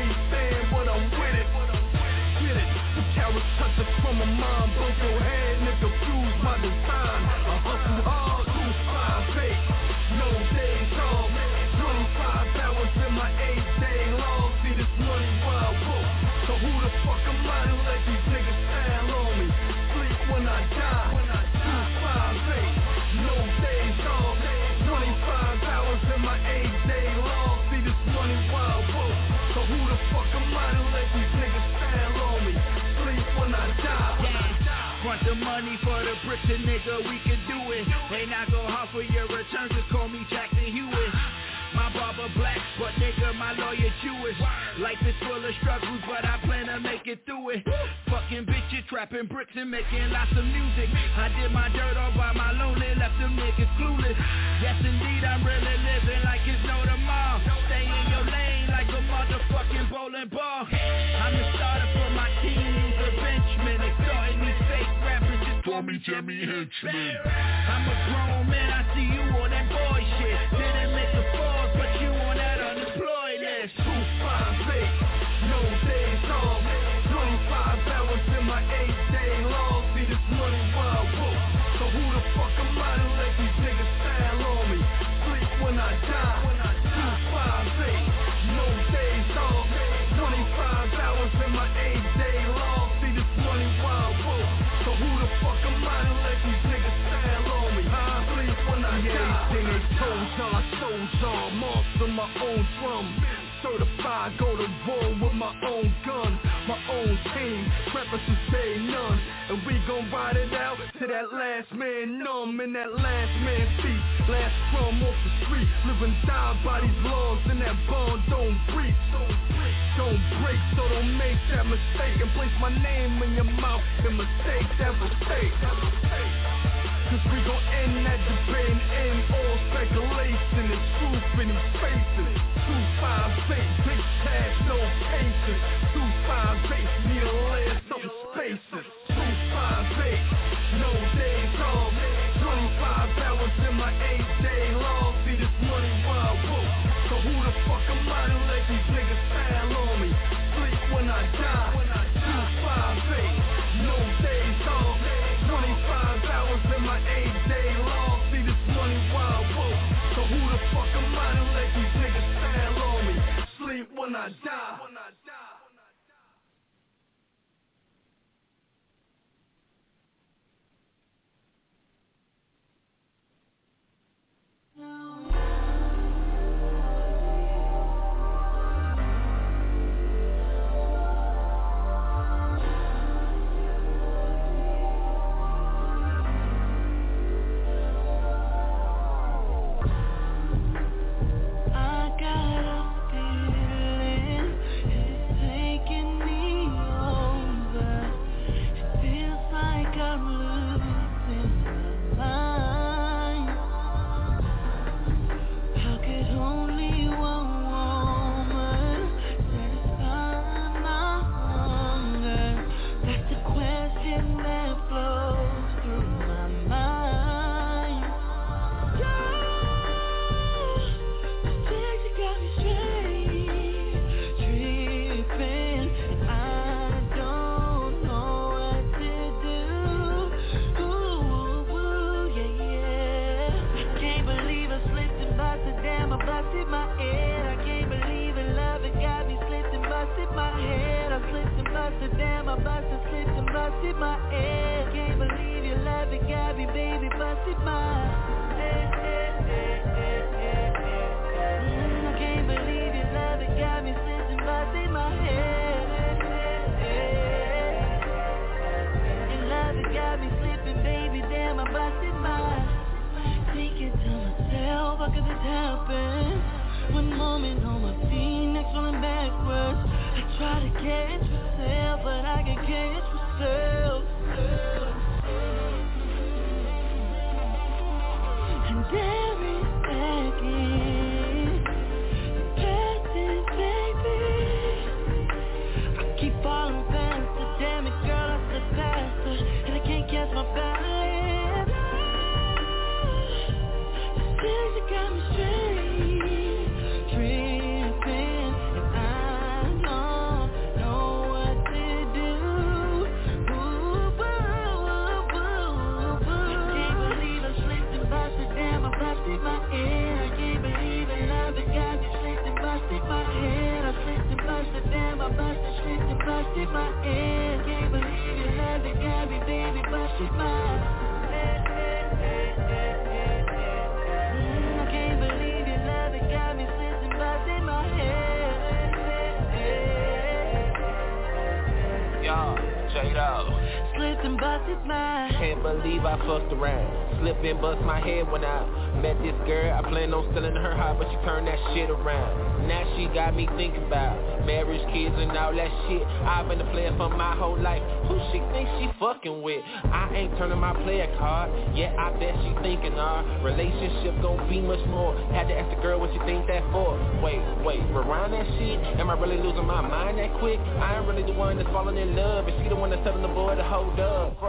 bricks and making lots of music. I did my dirt all by my lonely, left them niggas clueless. Yes, indeed, I'm really living like it's no tomorrow. Stay in your lane like a motherfucking bowling ball. I'm the starter for my team, use a benchman. They starting these fake rappers, just call me Jimmy Henchman. I'm a grown man, I see you on that man numb in that last man seat. Last from off the street, living die by these laws and that bond don't breathe. Don't break, so don't make that mistake and place my name in your mouth and mistake that mistake. Cause we gon' end that debate and end all speculation and truth in these faces. Two five eight, big cash, no patience. Two five eight, need a layer, some spaces. These niggas stand on me? Sleep when I die. Two five eight, no days off. 25 hours in my eight day long. See this money wild book. So who the fuck am I to let these niggas stand on me? Sleep when I die. got me thinking about marriage, kids, and all that shit. I've been a player for my whole life. Who she think she fucking with? I ain't turning my player card. Yeah, I bet she thinking our relationship gon' be much more. Had to ask the girl what she think that for. Wait, wait, rewind that shit. Am I really losing my mind that quick? I ain't really the one that's falling in love, and she the one that's telling the boy to hold up.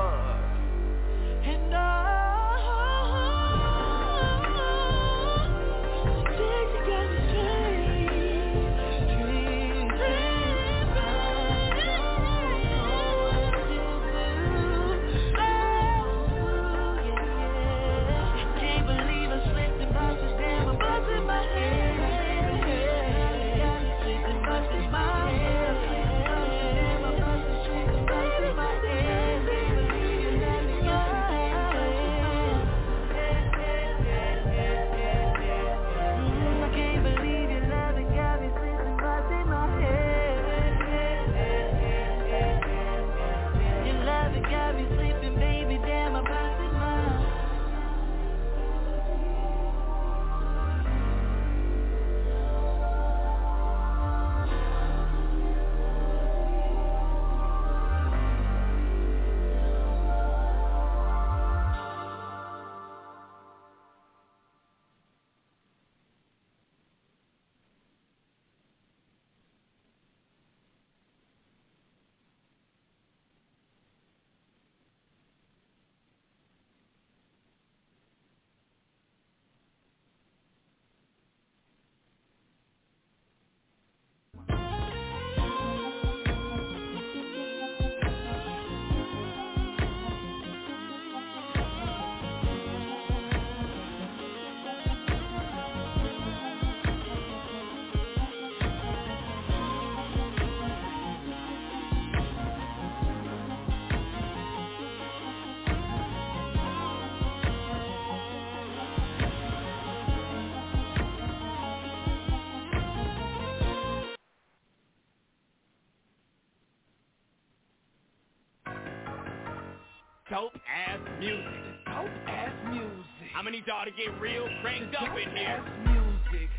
dope ass music. Dope ass music. I'ma need y'all to get real cranked up in here. Dope Ass music.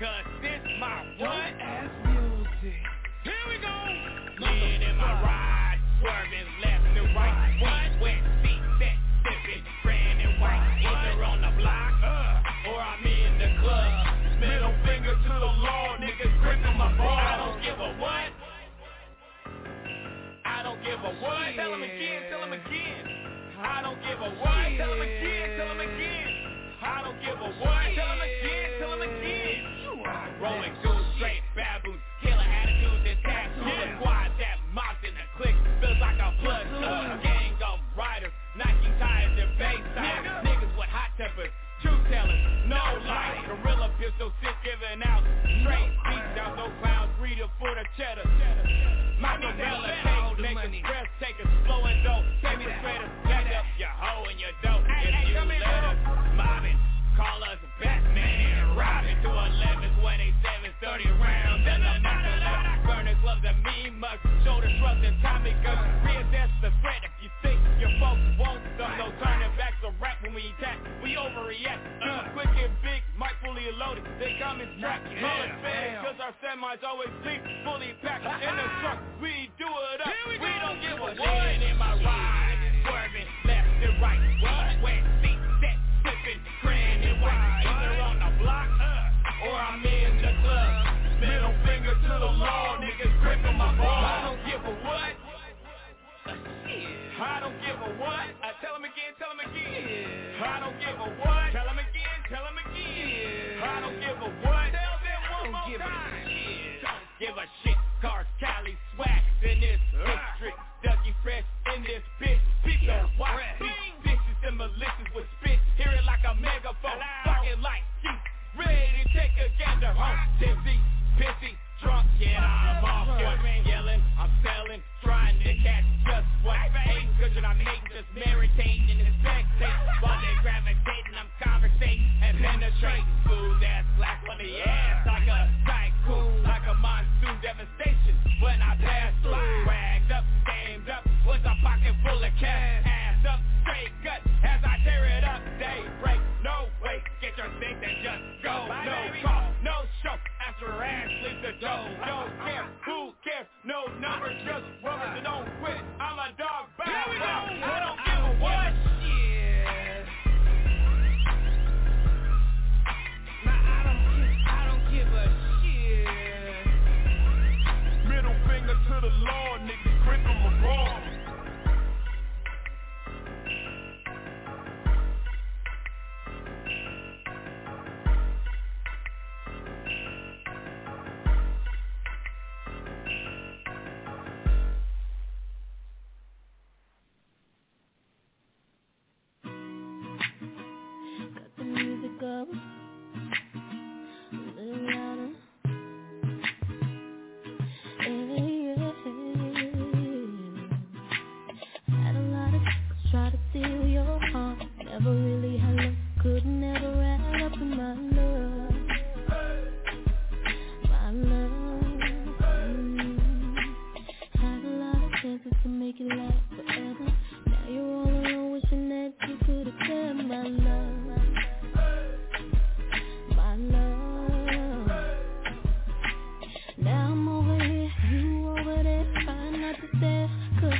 Cause this my what? Dope ass music. Here we go.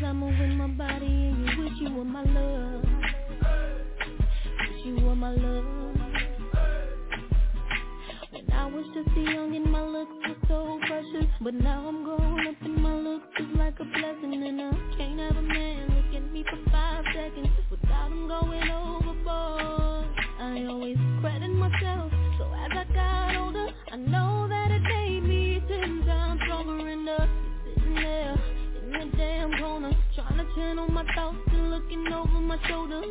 Cause I'ma win my body and you wish you were my love. Wish you were my love. When I was just a young and my looks were so precious But now I'm grown up and my looks is like a blessing And I can't have a man shoulder.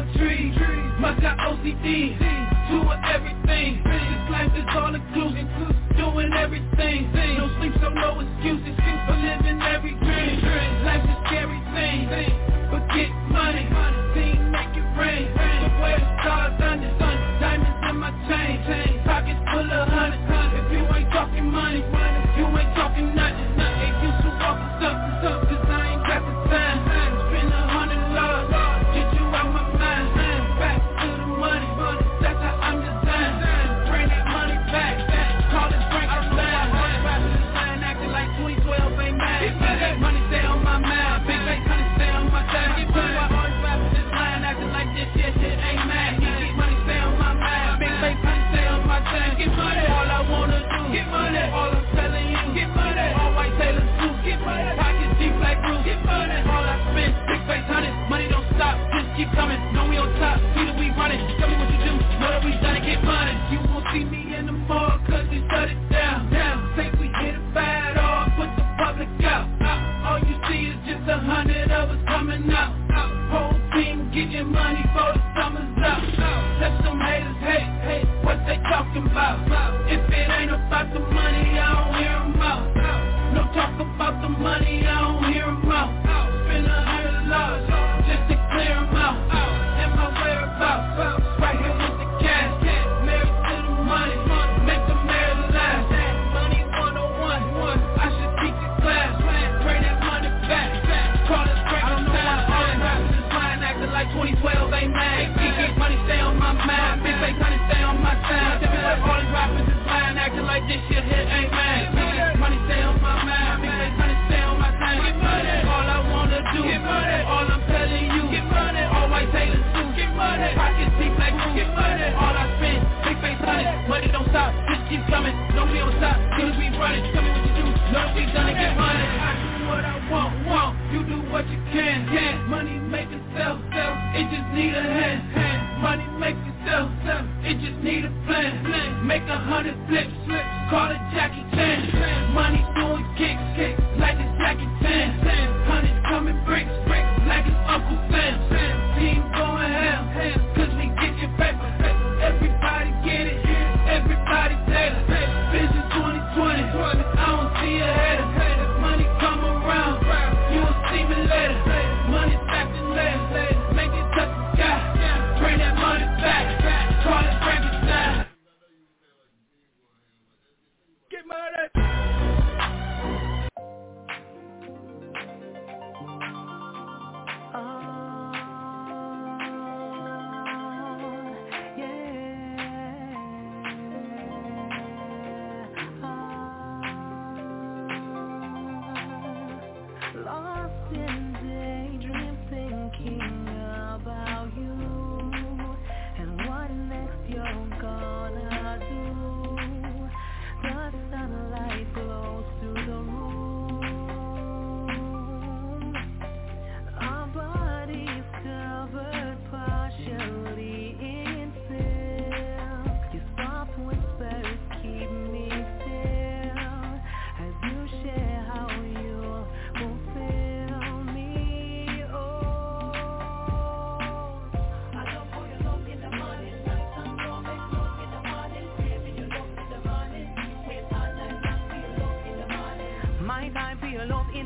poetry. My got OCD, doing everything. This life is all inclusive, doing everything. No sleep, so no excuses. I'm living every dream. Life's a scary thing.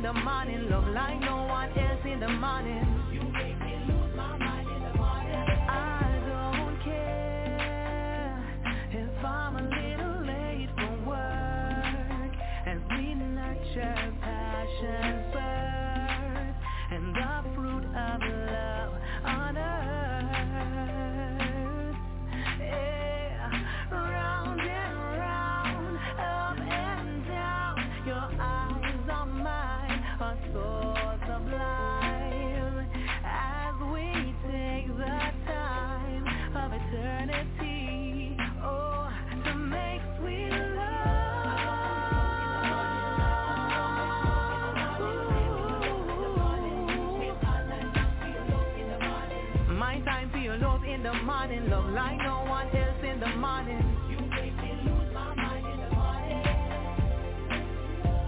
the morning, look like no one else in the morning. the morning, love like no one else in the morning. You make me lose my mind in the morning.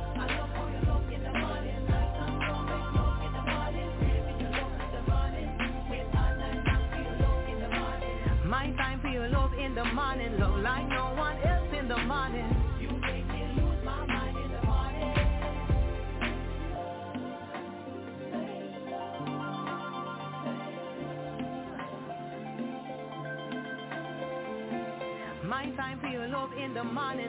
I love you in the morning, like I'm in the morning. Your in the morning, in the morning. My time for your love in the morning, love like no the morning.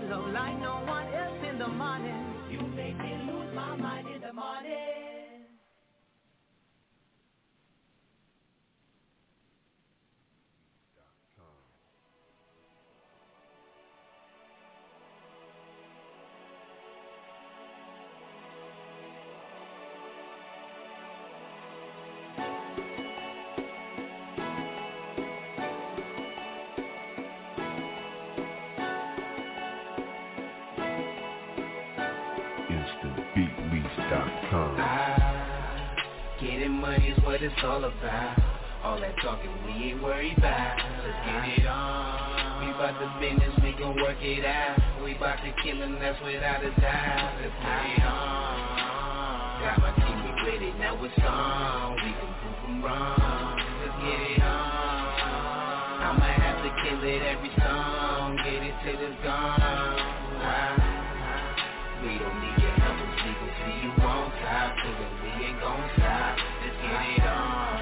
It's all about. All that talking we ain't worried about. Let's get it on. We bout the business, we gon' work it out. We bout the killing, that's without a doubt. Let's get it on. Got my team, we ready, now it's on. We can prove them wrong. Let's get it on. I'ma have to kill it every song. Get it till it's gone. We don't need your help, we gon' see you on top. Then we ain't gon' stop. It on.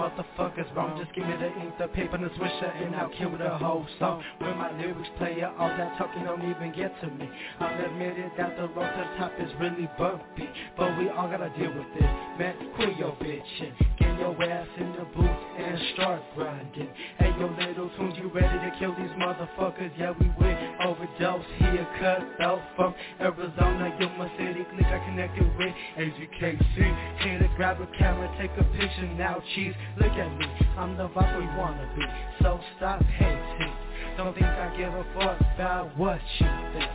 Motherfuckers wrong Just give me the ink, the paper, and the swisher And I'll kill the whole song. When my lyrics play out, all that talking don't even get to me. I'll admit it that the road to the top is really bumpy But we all gotta deal with this. Man, quit your bitching. Get your ass in the booth and start grinding. Hey, yo, little tunes, you ready to kill these motherfuckers? Yeah, we will overdose Here, cut out from Arizona. Yo, my city, click I connected with AZKC Here to grab a camera, take a picture now, cheese Look at me, I'm the vibe we wanna be. So stop hating. Don't think I give a fuck about what you think.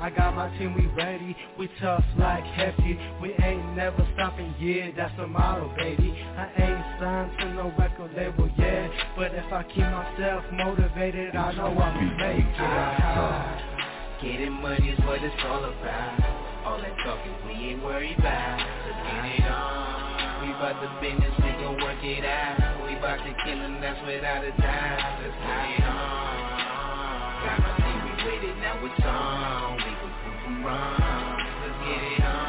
I got my team, we ready, we tough like hefty. We ain't never stopping, yeah, that's the motto, baby. I ain't signed to no record label, yeah But if I keep myself motivated, I know I'ma make it. Getting money is what it's all about. All that talking we ain't worried about. Let's get it on. We bout the business, we gon' work it out. We bout the killing, that's without a doubt. Let's get it on. Got my team, we ready, now it's on. We can prove them wrong. Let's get it on.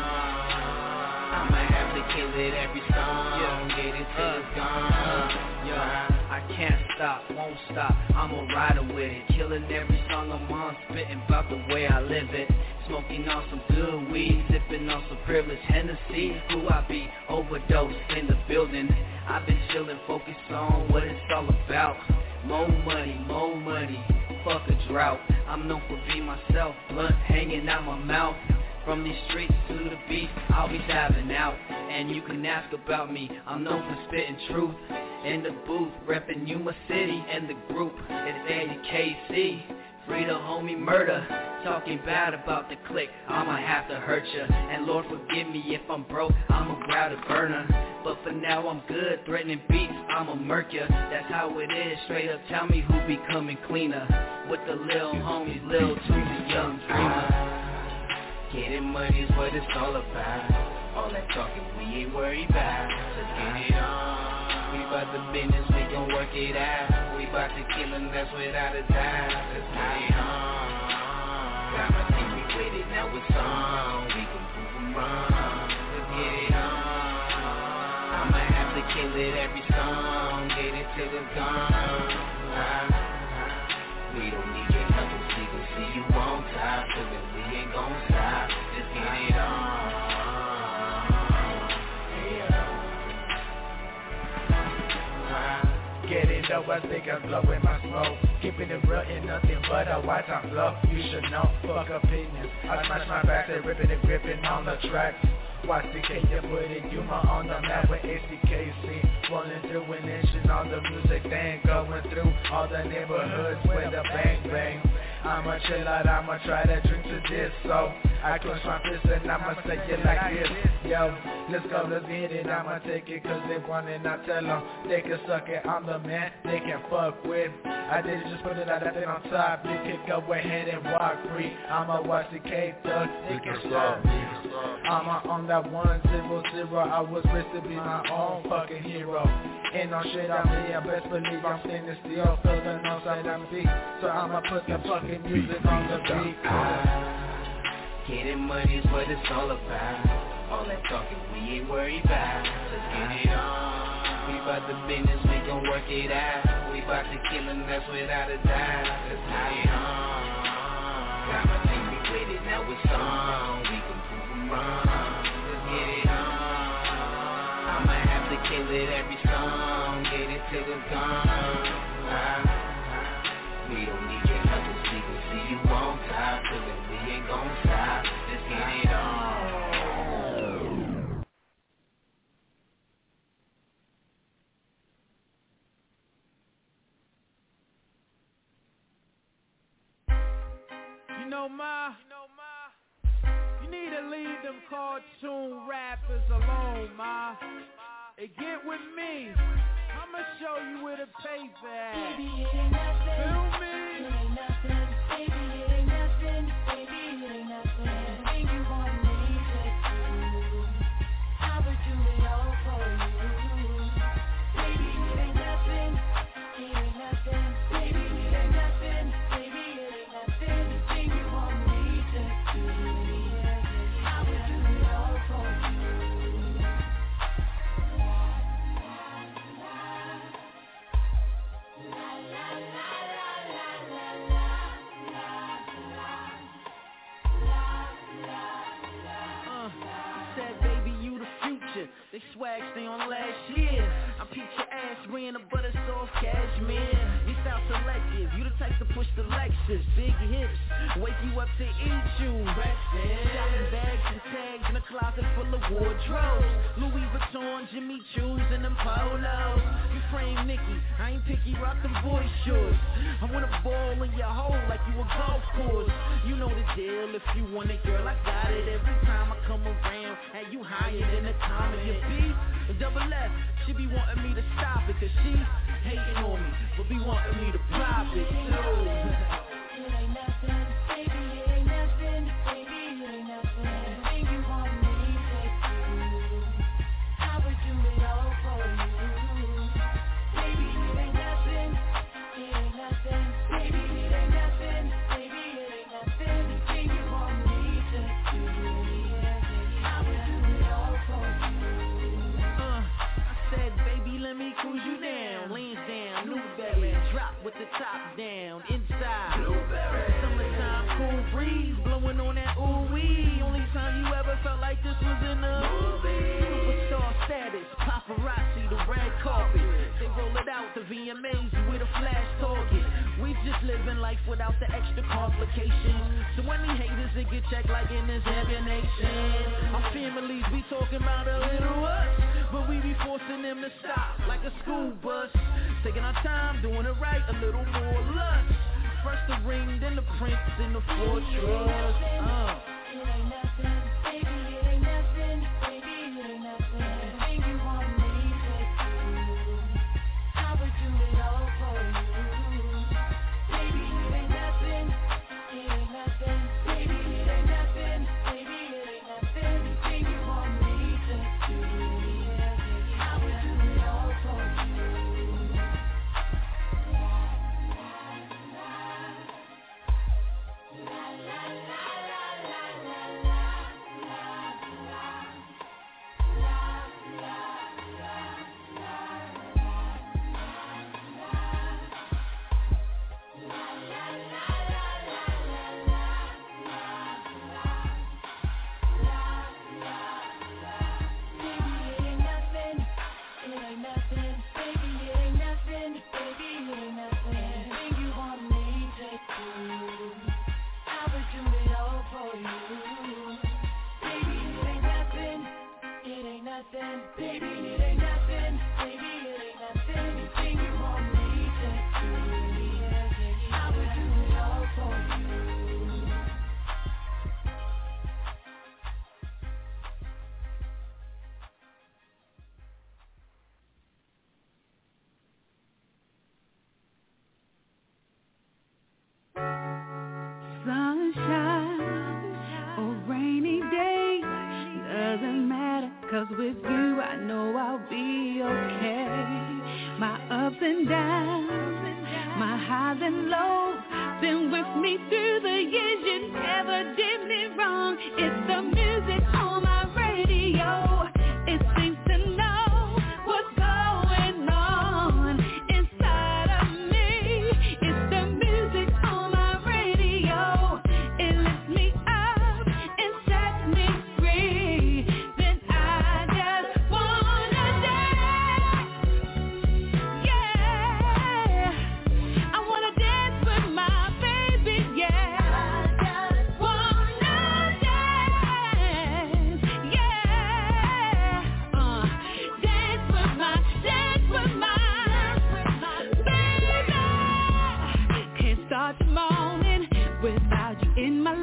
I'ma have to kill it every song. Get it till uh. it's gone. Uh. Yeah, I can't stop, won't stop, I'm a rider with it Killing every song I'm on, spitting about the way I live it. Smoking on some good weed, sipping on some privileged Hennessy. Who I be, overdose in the building. I've been chilling, focused on what it's all about. More money, more money, fuck a drought. I'm known for being myself, blunt hanging out my mouth. From these streets to the beat, I'll be diving out. And you can ask about me, I'm known for spitting truth In the booth, reppin' Yuma City and the group. It's Andy KC, free the homie murder. Talking bad about the clique, I'ma have to hurt ya. And Lord forgive me if I'm broke, I'ma grab a burner. But for now I'm good, threatening beats, I'ma murk ya. That's how it is, straight up tell me who be coming cleaner. With the lil homies, lil and young dreamer. Getting money is what it's all about. All that talking we ain't worried about. Let's get it on. We bout the business, we gon' work it out. We bout the killing, that's without a doubt. Let's get it on. Got my team, we ready, now it's on. We can prove them wrong. Let's get it on. I'ma have to kill it every song. Get it till it's gone. I think I'm blowing my smoke. Keeping it real and nothing but a white time flow You should know, fuck opinions. I smash my back, they ripping and gripping on the tracks. Watch the K, you putting Yuma on the map with ACKC Rolling through an inch and on the music then Going through. All the neighborhoods with a bang bang I'ma chill out, I'ma try to drink to this. So I clench my fist and I'ma say it like this. Yo, let's go, let's get it I'ma take it cause they want it, I tell them They can suck it, I'm the man they can fuck with. I did just put it out there on top. You can go ahead and walk free. I'ma watch the K-Thug, they can stop me. I'ma on that one zero zero. I was raised to be my own fucking hero. Ain't no shit on me, I best believe I'm standing still. Feeling outside I'm beat So I'ma put the fucking Making music on the beat. Getting money is what it's all about. All that talking we ain't worried about. Let's get it on. We about the business, we gon' work it out. We about to kill them, that's without a doubt. Let's get it on. Got my thing, we with it, now we're strong. We can prove them wrong. Let's get it on. I'ma have to kill it every song. Get it till it's gone. know, ma, you need to leave them cartoon rappers alone, ma. And get with me. I'ma show you where to pay for that. Feel me? It ain't nothing. Baby, it ain't nothing. Baby, it ain't nothing. Cause with you I know I'll be okay. My ups and downs, my highs and lows, been with me through the years. You never did me wrong. It's the in my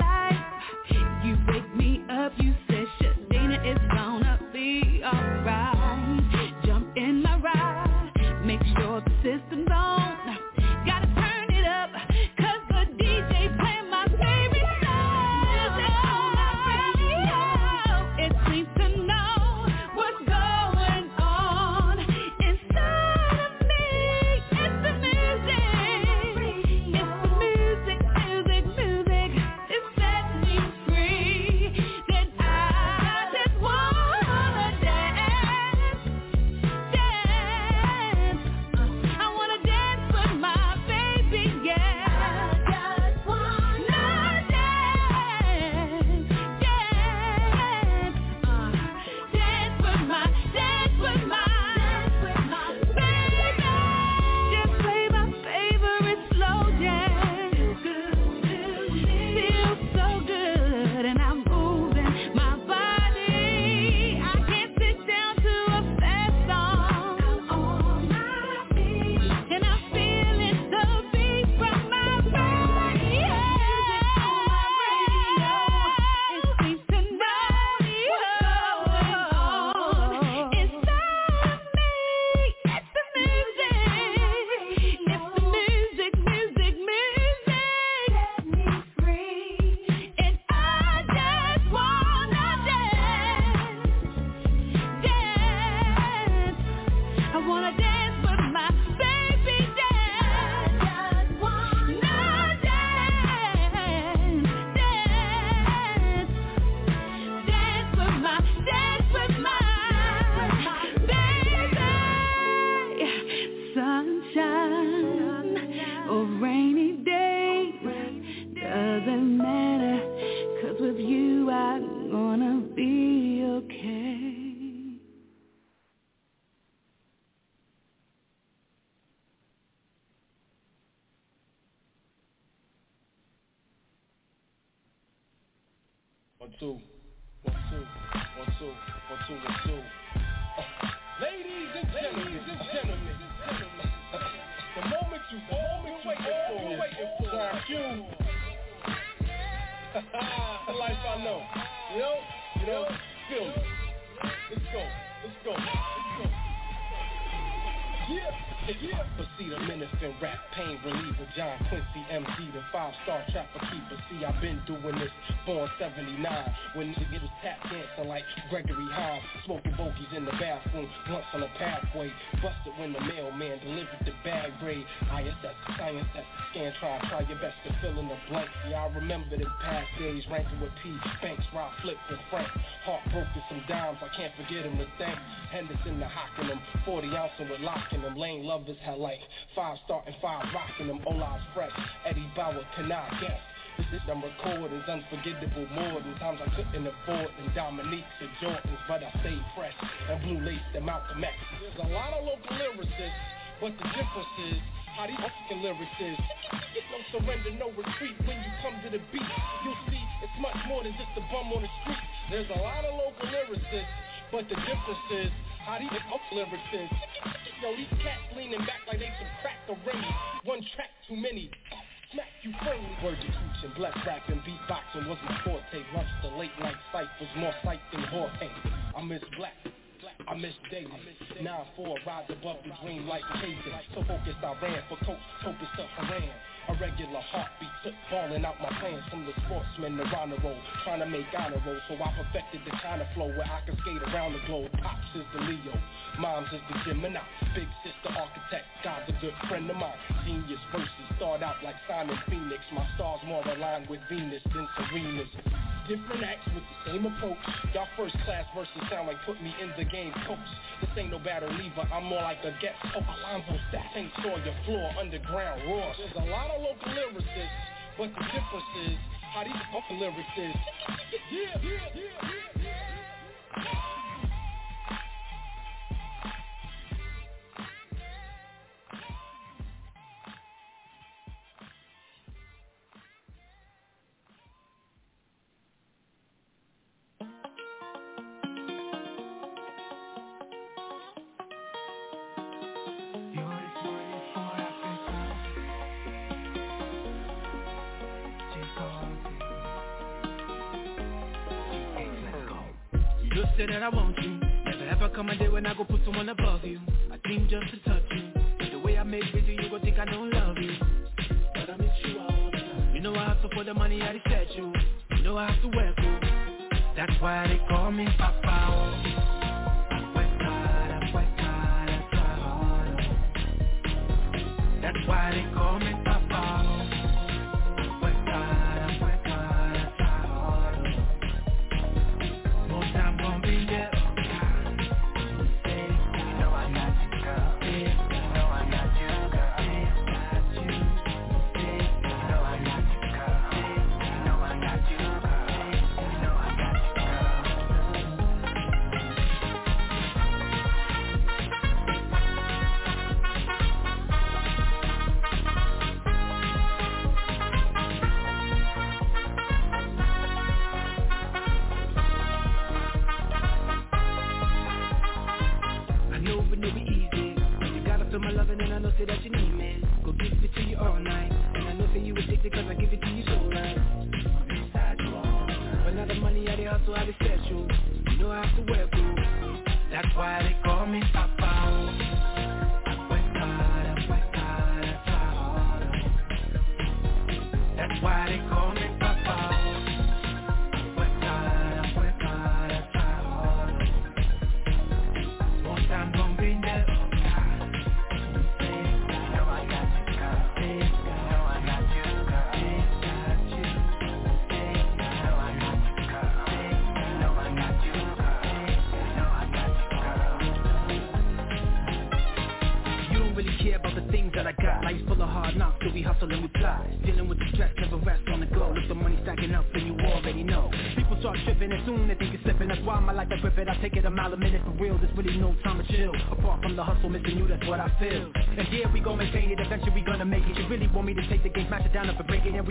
One, two, one, two, one, two, one, two, one, two. Uh, ladies and gentlemen, gentlemen, uh, the moment you, the moment you waiting for, you waiting for, the life I know, you know, you know, feel me. Let's go, let's go, let's go. Yeah. Yeah. Proceed a minister, rap. Pain reliever, John Quincy, MD, the five-star trapper keeper. See, I've been doing this, born 79, when niggas was tap dancing like Gregory Hines, smoking bogeys in the bathroom, blunts on the pathway, busted when the mailman delivered the bag grade. ISS, science, that's the scan, try, try your best to fill in the blanks. Yeah, I remember the past days, ranking with P, Banks, Rob, Flip, and Frank. Heartbroken, some dimes, I can't forget him to thank. Henderson, the hocking them, 40 ounce with locking them, lane lovers had like five starting five rocking them, Ola's fresh, Eddie Bauer, cannot guess. Them recordings, unforgettable more than times I couldn't afford than Dominique's and Jordans, but I stayed fresh and blue lace and Malcolm X. There's a lot of local lyricists, but the difference is how these fucking lyrics is. Get No surrender, no retreat when you come to the beat. You'll see it's much more than just a bum on the street. There's a lot of local lyricists, but the difference is how these fucking lyrics is. Yo, these cats leaning back like they some crack Remy. One track too many. Smack you firmly. Word to and bless rapping, beatboxing was my forte. Lunch the late night ciphers, more sight than Jorge. I miss black. I miss daily. Nine four rides above the dream like chasing. So focused I ran for coach, focused up Haran. A regular heartbeat took falling out my plans from the sportsman to honor roll. Trying to make honor roll, so I perfected the kind of flow where I can skate around the globe. Pops is the Leo, Mom's is the Gemini. Big sister architect, God's a good friend of mine. Genius verses start out like Simon Phoenix. My stars more aligned with Venus than Serena's. Different acts with the same approach. Y'all first class verses sound like put me in the game coach. This ain't no battle lever, I'm more like a guest coach. Alonzo Stat, St. Sawyer, floor, underground, raw. There's a lot of local lyricists, but the difference is how these fucking lyrics is. Yeah, yeah, yeah, yeah, yeah. I want you. Never ever come a day when I go put someone above you. I dream just to touch you. The way I make with you, you gon' think I don't love you. But I miss you all the time. You know I hustle for the money, I set you. You know I have to wear cool. That's why they call me Papa. That's why they call me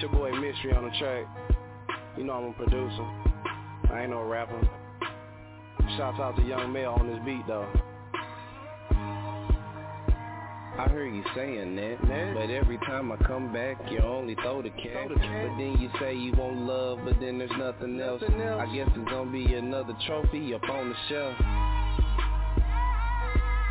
it's your boy Mystery on the track. You know I'm a producer. I ain't no rapper. Shouts out to Young Mel on this beat though. I hear you saying that, That? but every time I come back, you only throw the cat. Throw the cat. But then you say you want love, but then there's nothing else. Nothing else. I guess it's gonna be another trophy up on the shelf.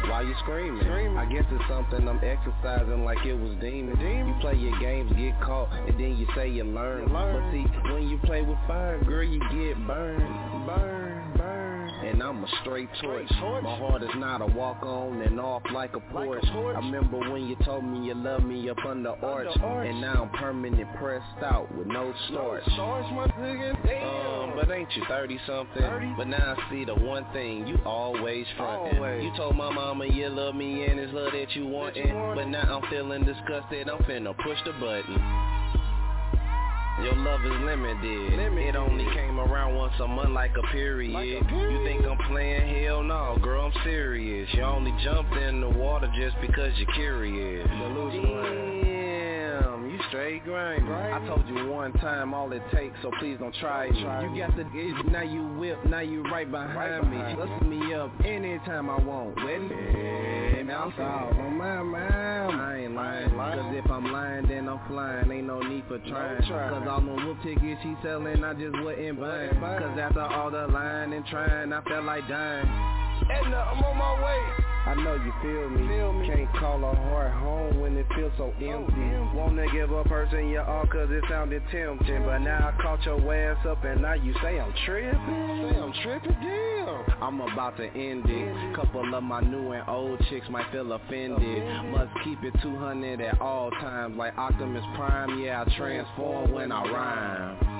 Why you screaming? Screaming. I guess it's something I'm exercising like it was demon. Demon. You play your games, get caught, and then you say you learn. Learn. But see, when you play with fire, girl, you get burned. Burn, burn. And I'm a straight torch. My heart is not a walk on and off like a porch. I remember when you told me you love me up under arch, and now I'm permanent pressed out with no starch. Um, but ain't you 30 something? But now I see the one thing you always frontin'. You told my mama you love me and it's love that you wantin', but now I'm feeling disgusted. I'm finna push the button. Your love is limited. It only came around once a month like a period. You think I'm playing? Hell no, girl, I'm serious. You only jumped in the water just because you're curious. Straight grind. I told you one time all it takes, so please don't try it. You got the itch, now you whip, now you right behind me. Lift me up anytime I want. Me, now I'm. On my mind, I ain't lying. Cause if I'm lying, then I'm flying. Ain't no need for trying. Cause all the whoop tickets she selling, I just wouldn't buy. Cause after all the lying and trying, I felt like dying. Edna, I'm on my way. I know you feel me. Can't call a heart home when it feels so oh, empty. Wanna give a person your all cause it sounded tempting. But now I caught your ass up and now you say I'm tripping. Say I'm tripping, damn. I'm about to end it. Couple of my new and old chicks might feel offended. Must keep it 200 at all times. Like Optimus Prime, yeah, I transform when I rhyme.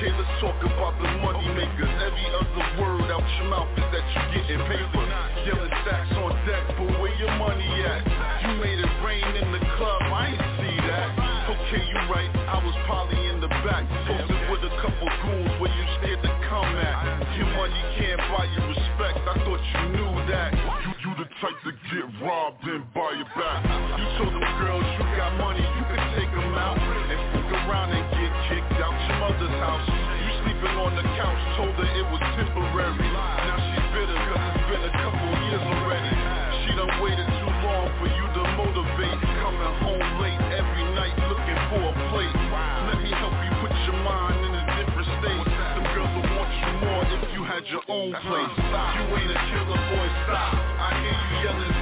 Okay, let's talk about the money makers. Every other word out your mouth is that you getting paper. Yelling stacks on deck, but where your money at? You made it rain in the club, I ain't see that. Okay, you right, I was probably in the back, posted with a couple goons where you scared to come at. Your money can't buy you respect, I thought you knew that. You, you the type to get robbed and buy your back. You told them girls you got money, you could take them out and house. You sleeping on the couch, told her it was temporary. Now she's bitter cause it's been a couple years already. She done waited too long for you to motivate. Coming home late every night looking for a plate. Let me help you put your mind in a different state. Them girls will want you more if you had your own place. You ain't a killer, boy, stop. I hear you yelling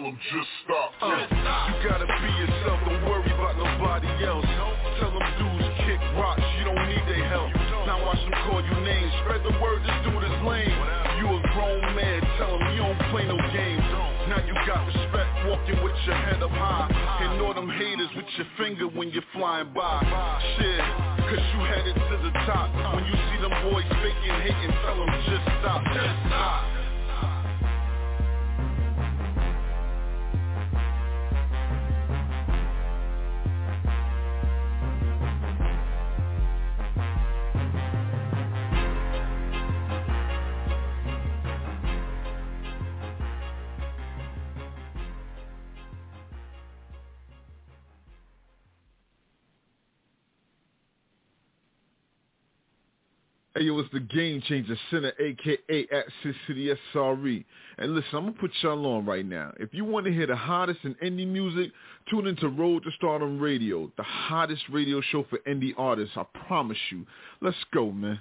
tell him just stop. Uh, you gotta be yourself, don't worry about nobody else. Tell them dudes kick rocks, you don't need their help. Now watch them call you names, spread the word, this dude is lame. You a grown man, tell him you don't play no games. Now you got respect, walking with your head up high. And all them haters with your finger when you're flying by. Shit, cause you headed to the top. When you see them boys faking, hating, tell them just stop, just stop. Hey yo, it's the Game Changer Center, aka at City SRE. And listen, I'm gonna put y'all on right now. If you want to hear the hottest in indie music, tune into Road to Stardom Radio, the hottest radio show for indie artists. I promise you. Let's go, man.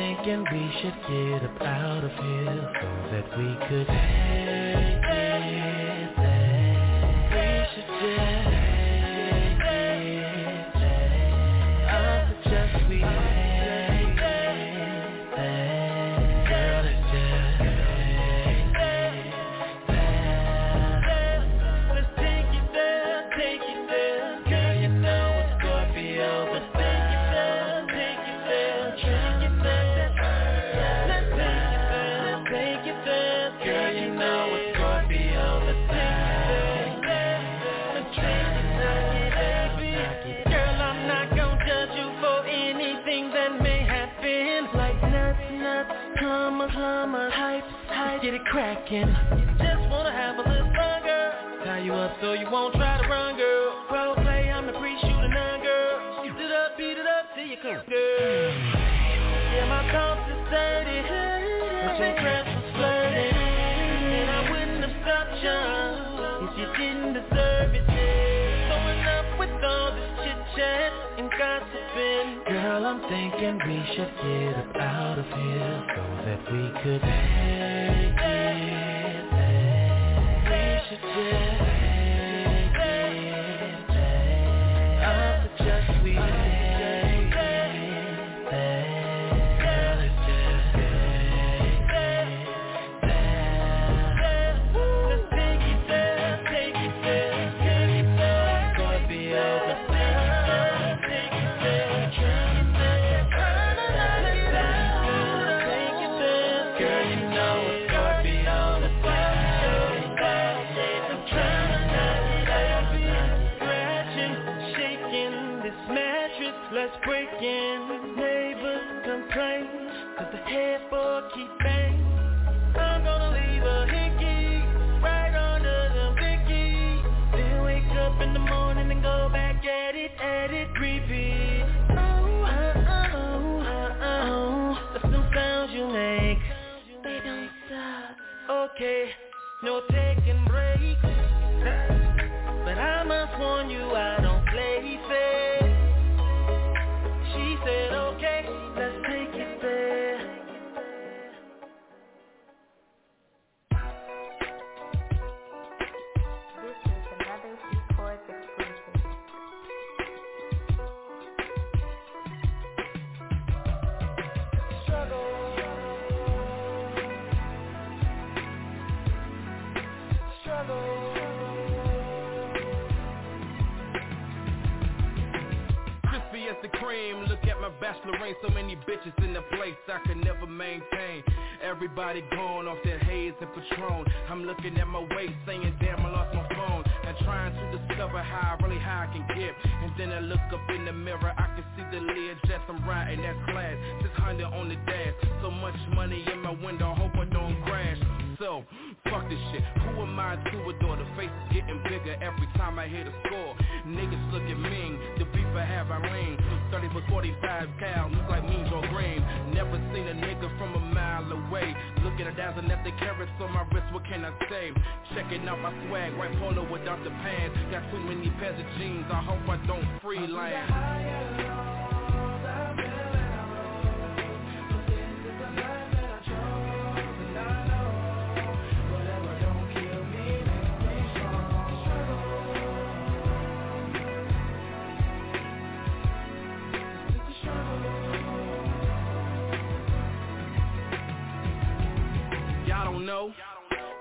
Thinking we should get up out of here so that we could take it there. We should just cracking. Just wanna have a little fun, girl. Tie you up so you won't try to run, girl. Role play, I'm the pre-shooter nun, girl. Beat it up, beat it up till you come, girl. Yeah, my thoughts is dirty, Girl, I'm thinking we should get up out of here so that we could take it. We should just my bachelorette, so many bitches in the place I could never maintain. Everybody gone off their haze and Patron. I'm looking at my waist, saying damn I lost my phone. And trying to discover how really high I can get. And then I look up in the mirror, I can see the lid jets I'm riding, that class. 600 on the dash, so much money in my window, hope I don't crash. So, fuck this shit. Who am I to adore? The face is getting bigger every time I hit a score. Niggas looking mean, the beef I have I lean. 30 for 45 cal, look like mean Joe Greene. Never seen a nigga from a mile away. Looking at dazzling at the carrots on my wrist, what can I say? Checking out my swag, white polo without the pants. Got too many pairs of jeans, I hope I don't freelance. Know?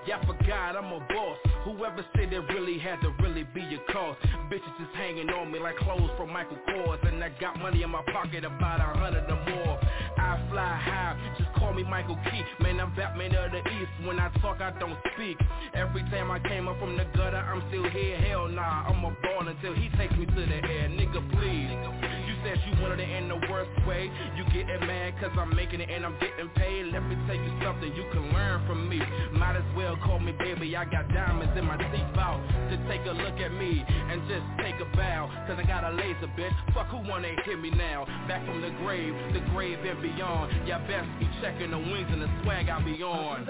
Y'all forgot I'm a boss. Whoever said it really had to really be a cost. Bitches just hanging on me like clothes from Michael Kors. And I got money in my pocket about a hundred or more. I fly high, just call me Michael Key. Man, I'm Batman of the East. When I talk, I don't speak. Every time I came up from the gutter, I'm still here. Hell nah, I'm a ball until he takes me to the air. Nigga, please. You said you wanted it in the worst way. You getting mad cause I'm making it and I'm getting paid. Let me tell you something you can learn from me. Might as well call me baby. I got diamonds in my teeth out to take a look at me and just take a bow. Cause I got a laser bitch. Fuck who wanna hear me now? Back from the grave, the grave and beyond. Y'all best be checking the wings and the swag I be on.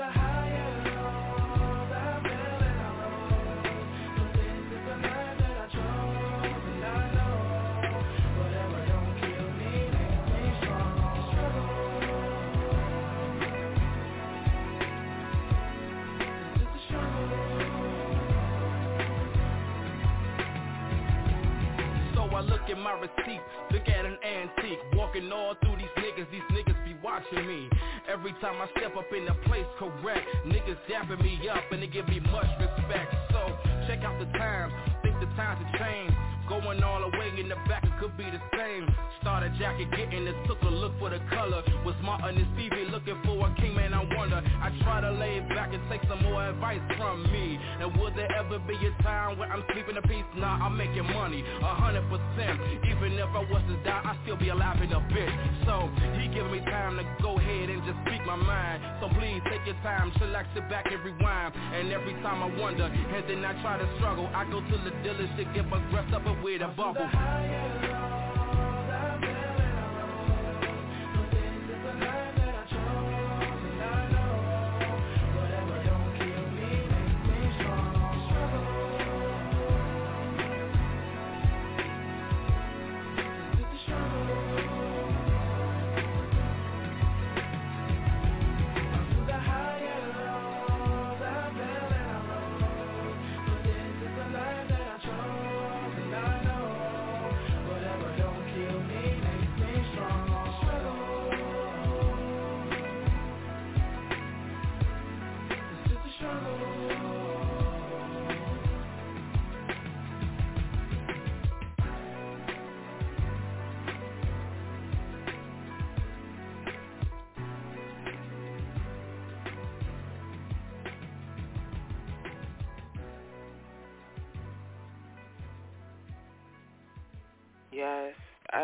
Look at my receipt, look at an antique. Walking all through these niggas, these niggas be watching me. Every time I step up in the place, correct. Niggas dapping me up and they give me much respect. So check out the times, think the times have changed. Going all the way in the back, it could be the same. Starter jacket getting it, took a look for the color. Was Martin and Stevie looking for a king, man, I wonder. I try to lay back and take some more advice from me. And would there ever be a time where I'm sleeping in peace? Nah, I'm making money, a hundred percent. Even if I was to die, I'd still be alive in a bit. So, he giving me time to go ahead and just speak my mind. So please take your time, chillax, sit back and rewind. And every time I wonder, and then I try to struggle, I go to the dealership, get my dressed up with a bubble.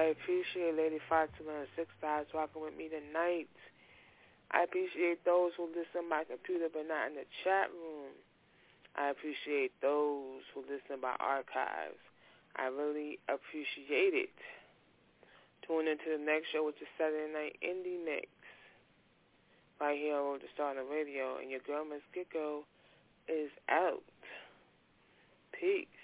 I appreciate Lady Fatima and Six Stars rocking with me tonight. I appreciate those who listen by computer but not in the chat room. I appreciate those who listen by archives. I really appreciate it. Tune into the next show, which is Saturday Night Indie Mix. Right here on the Star on the Radio. And your girl, Miss Gigo, is out. Peace.